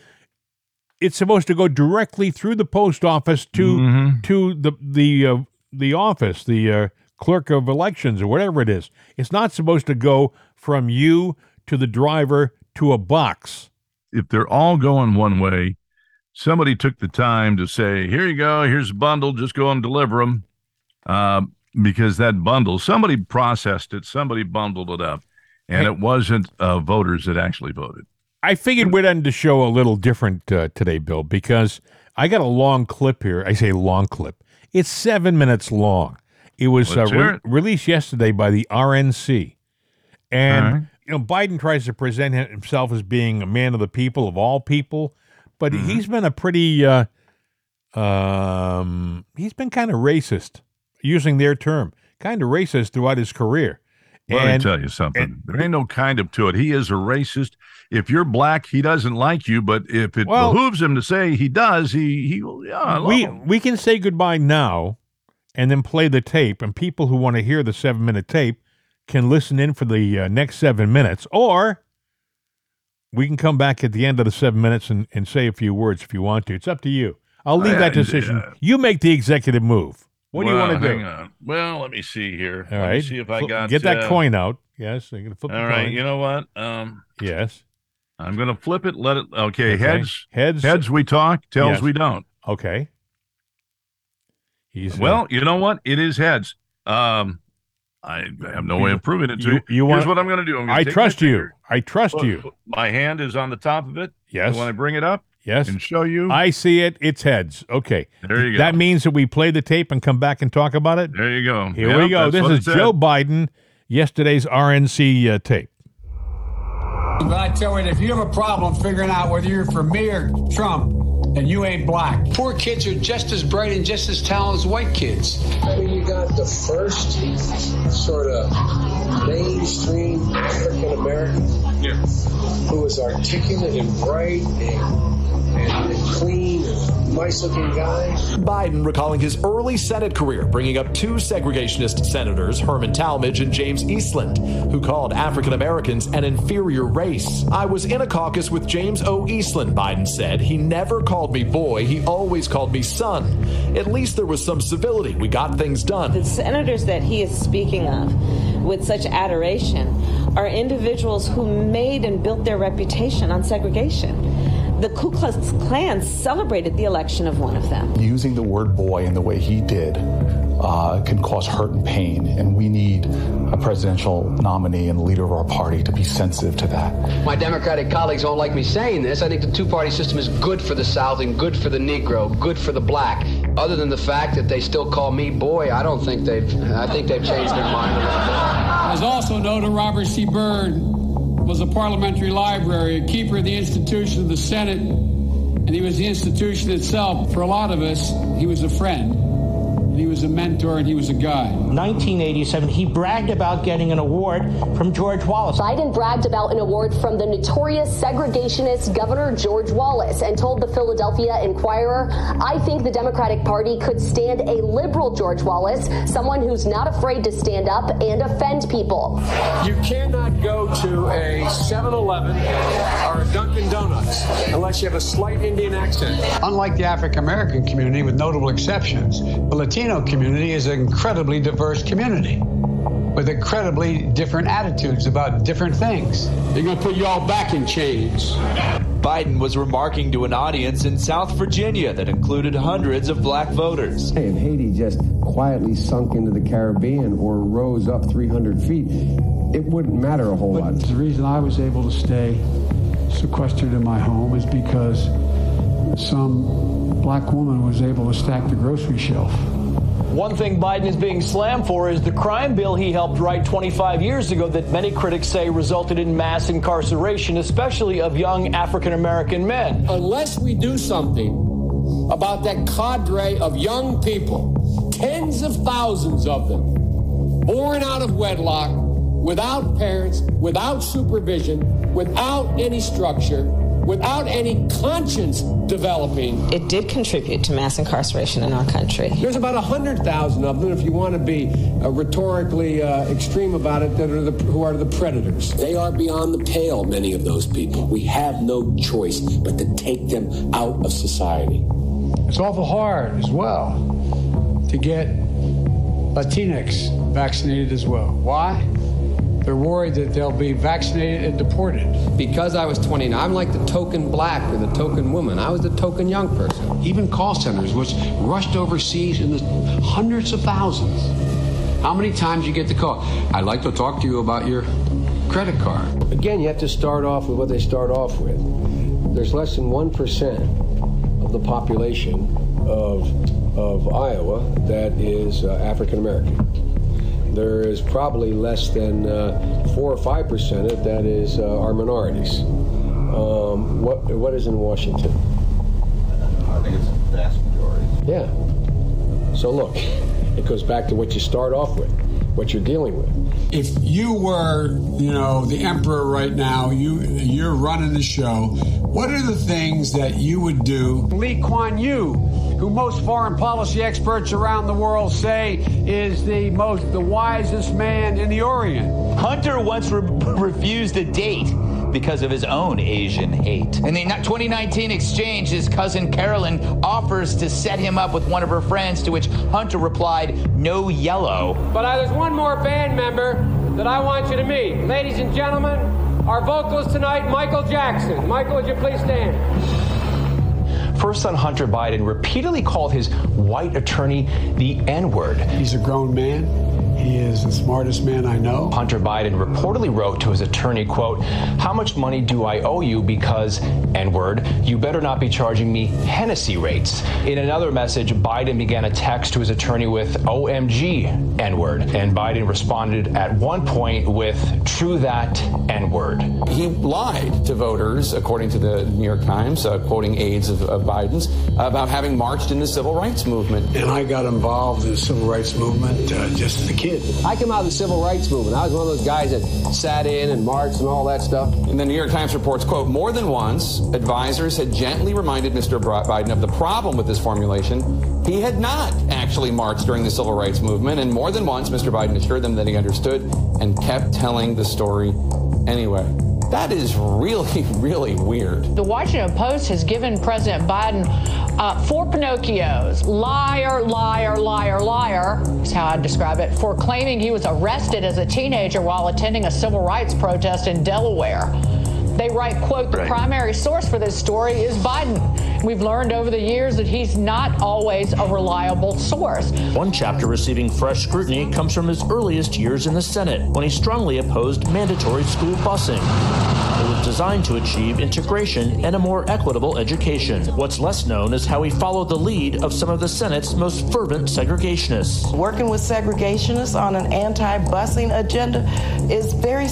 it's supposed to go directly through the post office to Mhm. to the the uh, the office, the uh, clerk of elections or whatever it is. It's not supposed to go from you to the driver to a box. if they're all going one way, somebody took the time to say, "Here you go. Here's a bundle. Just go and deliver them." Um, because that bundle, somebody processed it, somebody bundled it up, and Hey. it wasn't uh, voters that actually voted. I figured we'd end the show a little different uh, today, Bill, because I got a long clip here. I say long clip. It's seven minutes long. It was uh, re- released yesterday by the RNC, and right. you know Biden tries to present himself as being a man of the people, of all people, but Mm-hmm. he's been a pretty, uh, um, he's been kind of racist, using their term, kind of racist throughout his career. Let me tell you something. and- there ain't no kind of to it. He is a racist. If you're black, he doesn't like you. But if it Well- behooves him to say he does, he he will. Yeah, we him. we can say goodbye now and then play the tape and people who want to hear the seven minute tape can listen in for the uh, next seven minutes or we can come back at the end of the seven minutes and, and say a few words if you want to it's up to you i'll leave I- that decision uh, you make the executive move what do you want to do on. Well, let me see here. all Let right me see if I got get that uh, coin out yes i'm gonna flip All right. You know what? Um, yes I'm going to flip it. Let it. Okay. Okay. Heads. heads Heads. We talk. Tails. Yes. We don't. okay he's uh, Well, you know what? It is heads. Um, I have no way of proving it to You- you. you Here's want- what I'm going to do. Gonna i trust you i trust put- you My hand is on the top of it. yes When I bring it up yes and show you, I see it. It's heads. Okay. There you go. That means that we play the tape and come back and talk about it. there you go. Here Yep, we go. This is it said. Joe Biden, yesterday's RNC uh, tape. But I tell you, if you have a problem figuring out whether you're for me or Trump, then you ain't black. Poor kids are just as bright and just as talented as white kids. I mean, you got the first sort of mainstream African American who was articulate and bright and, and, and clean and nice looking guy. Biden recalling his early Senate career, bringing up two segregationist senators, Herman Talmadge and James Eastland, who called African Americans an inferior race. I was in a caucus with James O. Eastland, Biden said. He never called me boy, he always called me son. At least there was some civility. We got things done. The senators that he is speaking of with such adoration are individuals who made and built their reputation on segregation. The Ku Klux Klan celebrated the election of one of them. Using the word boy in the way he did uh, can cause hurt and pain, and we need a presidential nominee and leader of our party to be sensitive to that. My Democratic colleagues don't like me saying this. I think the two party system is good for the South and good for the Negro, good for the black. Other than the fact that they still call me boy, I don't think they've, I think they've changed their mind a little bit. As also noted, Robert C. Byrd was a parliamentary library, a keeper of the institution of the Senate, and he was the institution itself. For a lot of us, he was a friend, and he was a mentor, and he was a guide. 1987, he bragged about getting an award from George Wallace. Biden bragged about an award from the notorious segregationist Governor George Wallace and told the Philadelphia Inquirer, I think the Democratic Party could stand a liberal George Wallace, someone who's not afraid to stand up and offend people. You cannot go to a 7 Eleven or a Dunkin' Donuts unless you have a slight Indian accent. Unlike the African American community, with notable exceptions, the Latino community is an incredibly diverse community with incredibly different attitudes about different things. They're going to put you all back in chains. Biden was remarking to an audience in South Virginia that included hundreds of black voters. Hey, If Haiti just quietly sunk into the Caribbean or rose up 300 feet, it wouldn't matter a whole lot. The reason I was able to stay sequestered in my home is because some black woman was able to stack the grocery shelf. One thing Biden is being slammed for is the crime bill he helped write 25 years ago that many critics say resulted in mass incarceration, especially of young African American men. Unless we do something about that cadre of young people, tens of thousands of them, born out of wedlock, without parents, without supervision, without any structure, without any conscience developing. It did contribute to mass incarceration in our country. There's about 100,000 of them, if you want to be uh, rhetorically uh, extreme about it, that are the, who are the predators. They are beyond the pale, many of those people. We have no choice but to take them out of society. It's awful hard as well to get Latinx vaccinated as well. Why? They're worried that they'll be vaccinated and deported. Because I was 29, I'm like the token black or the token woman. I was the token young person. Even call centers, which rushed overseas in the hundreds of thousands. How many times you get the call? I'd like to talk to you about your credit card. Again, you have to start off with what they start off with. There's less than 1% of the population of, of Iowa that is uh, African American there is probably less than uh, four or five percent of that is uh, our minorities. Um, what what is in Washington? I think it's the vast majority. Yeah. So look, it goes back to what you start off with, what you're dealing with. If you were, you know, the emperor right now, you you're running the show. What are the things that you would do? Lee Kuan Yew who most foreign policy experts around the world say is the most the wisest man in the Orient. Hunter once re- refused a date because of his own Asian hate. In the 2019 exchange, his cousin Carolyn offers to set him up with one of her friends, to which Hunter replied, No yellow. But there's one more band member that I want you to meet. Ladies and gentlemen, our vocalist tonight, Michael Jackson. Michael, would you please stand? First son Hunter Biden repeatedly called his white attorney the N word. He's a grown man. He is the smartest man I know. Hunter Biden reportedly wrote to his attorney, quote, How much money do I owe you because, N-word, you better not be charging me Hennessy rates. In another message, Biden began a text to his attorney with OMG, N-word. And Biden responded at one point with true that, N-word. He lied to voters, according to the New York Times, uh, quoting aides of, of Biden's, about having marched in the civil rights movement. And I got involved in the civil rights movement uh, just as a kid. I came out of the civil rights movement. I was one of those guys that sat in and marched and all that stuff. And the New York Times reports, quote, more than once, advisors had gently reminded Mr. Biden of the problem with this formulation. He had not actually marched during the civil rights movement, and more than once, Mr. Biden assured them that he understood and kept telling the story anyway. That is really, really weird. The Washington Post has given President Biden uh, four Pinocchios liar, liar, liar, liar, is how I describe it, for claiming he was arrested as a teenager while attending a civil rights protest in Delaware. They write, quote, the right. primary source for this story is Biden. We've learned over the years that he's not always a reliable source. One chapter receiving fresh scrutiny comes from his earliest years in the Senate when he strongly opposed mandatory school busing. It was designed to achieve integration and a more equitable education. What's less known is how he followed the lead of some of the Senate's most fervent segregationists. Working with segregationists on an anti busing agenda is very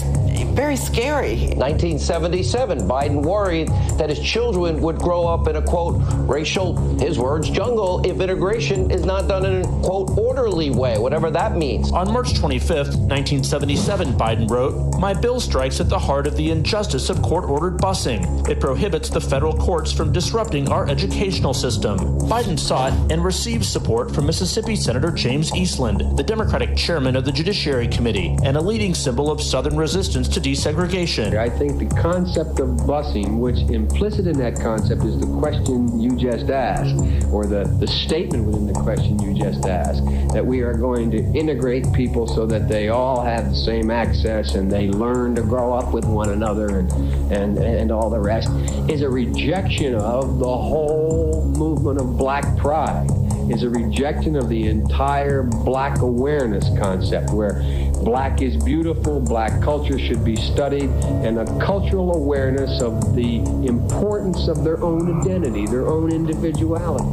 very scary. 1977, Biden worried that his children would grow up in a quote, racial, his words, jungle if integration is not done in a quote, orderly way, whatever that means. On March 25th, 1977, Biden wrote, My bill strikes at the heart of the injustice of court ordered busing. It prohibits the federal courts from disrupting our educational system. Biden sought and received support from Mississippi Senator James Eastland, the Democratic chairman of the Judiciary Committee, and a leading symbol of Southern resistance to desegregation. I think the concept of busing, which implicit in that concept is the question you just asked, or the, the statement within the question you just asked, that we are going to integrate people so that they all have the same access and they learn to grow up with one another and, and, and all the rest, is a rejection of the whole movement of black pride. Is a rejection of the entire black awareness concept where black is beautiful, black culture should be studied, and a cultural awareness of the importance of their own identity, their own individuality.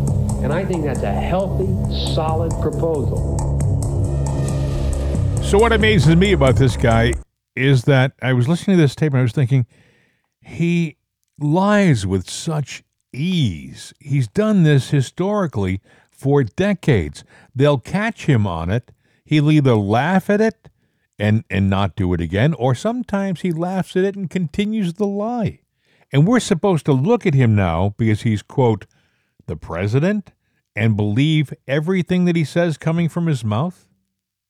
And I think that's a healthy, solid proposal. So, what amazes me about this guy is that I was listening to this tape and I was thinking, he lies with such ease. He's done this historically for decades. They'll catch him on it. He'll either laugh at it and and not do it again, or sometimes he laughs at it and continues the lie. And we're supposed to look at him now because he's, quote, the president and believe everything that he says coming from his mouth?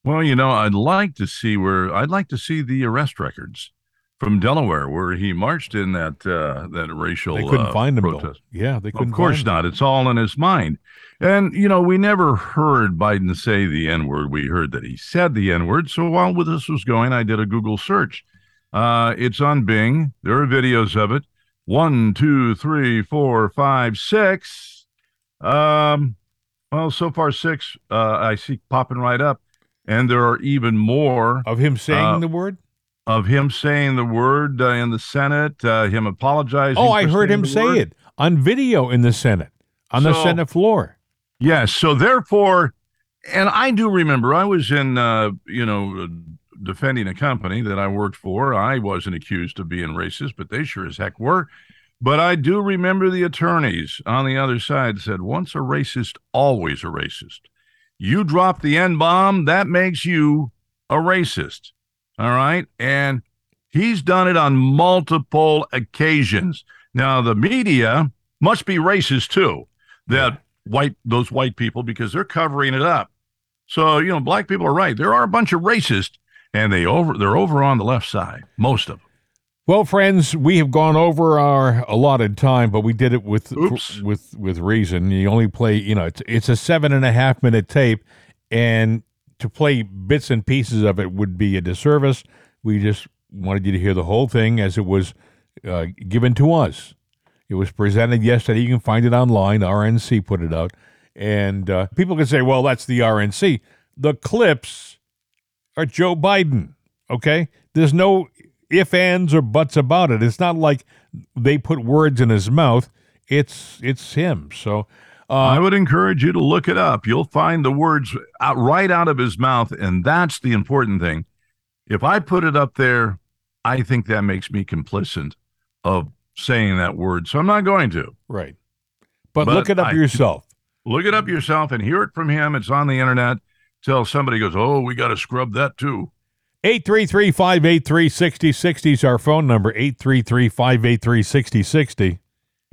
Well, you know, I'd like to see where I'd like to see the arrest records from Delaware where he marched in that uh, that racial They couldn't uh, find him, protest. Yeah, they couldn't Of course not. It's all in his mind. And you know, we never heard Biden say the N word. We heard that he said the N word. So while this was going, I did a Google search. Uh, it's on Bing. There are videos of it. One, two, three, four, five, six. Um, well, so far six. Uh, I see popping right up, and there are even more Of him saying uh, the word? of him saying the word uh, in the Senate. Uh, him apologizing. Oh, I heard him say word. it on video in the Senate, on the Senate floor. Yes. So therefore, and I do remember I was in, uh, you know, uh, defending a company that I worked for. I wasn't accused of being racist, but they sure as heck were. But I do remember the attorneys on the other side said, once a racist, always a racist. You drop the N bomb, that makes you a racist. All right. And he's done it on multiple occasions. Now, the media must be racist too. That white, those white people, because they're covering it up. So, you know, black people are right. There are a bunch of racists and they over, they're over on the left side, most of them. Well, friends, we have gone over our allotted time, but we did it with with with reason. You only play, you know, it's it's a seven and a half minute tape, and to play bits and pieces of it would be a disservice. We just wanted you to hear the whole thing as it was uh, given to us. It was presented yesterday. You can find it online. RNC put it out, and uh, people can say, "Well, that's the RNC." The clips are Joe Biden. Okay, there's no if ands or buts about it. It's not like they put words in his mouth. It's it's him. So uh, I would encourage you to look it up. You'll find the words out, right out of his mouth, and that's the important thing. If I put it up there, I think that makes me complicit of saying that word. So I'm not going to. right, but, look it up I- yourself. Look it up yourself and hear it from him. It's on the internet. Till somebody goes, "Oh, we got to scrub that too." 833 583 6060 is our phone number 833 583 6060.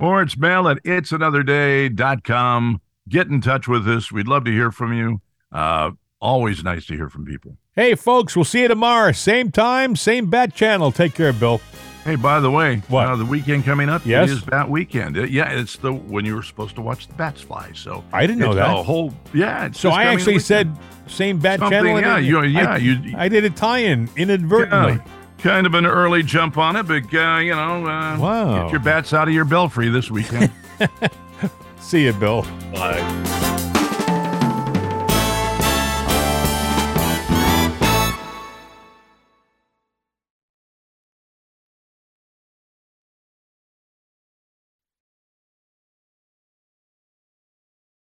Or it's mail at it'sanotherday.com. Get in touch with us. We'd love to hear from you. Uh, always nice to hear from people. Hey, folks, we'll see you tomorrow. Same time, same bat channel. Take care, Bill. Hey, by the way, What? uh, the weekend coming up Yes? is Bat Weekend. It- yeah, it's the when you were supposed to watch the bats fly. So I didn't know that. A whole yeah. It's So I actually said same bat Something, channel. and yeah, you- yeah, I, you- I did a tie-in inadvertently. Yeah, kind of an early jump on it, but uh, you know, uh, Wow. get your bats out of your belfry this weekend. See you, Bill. Bye.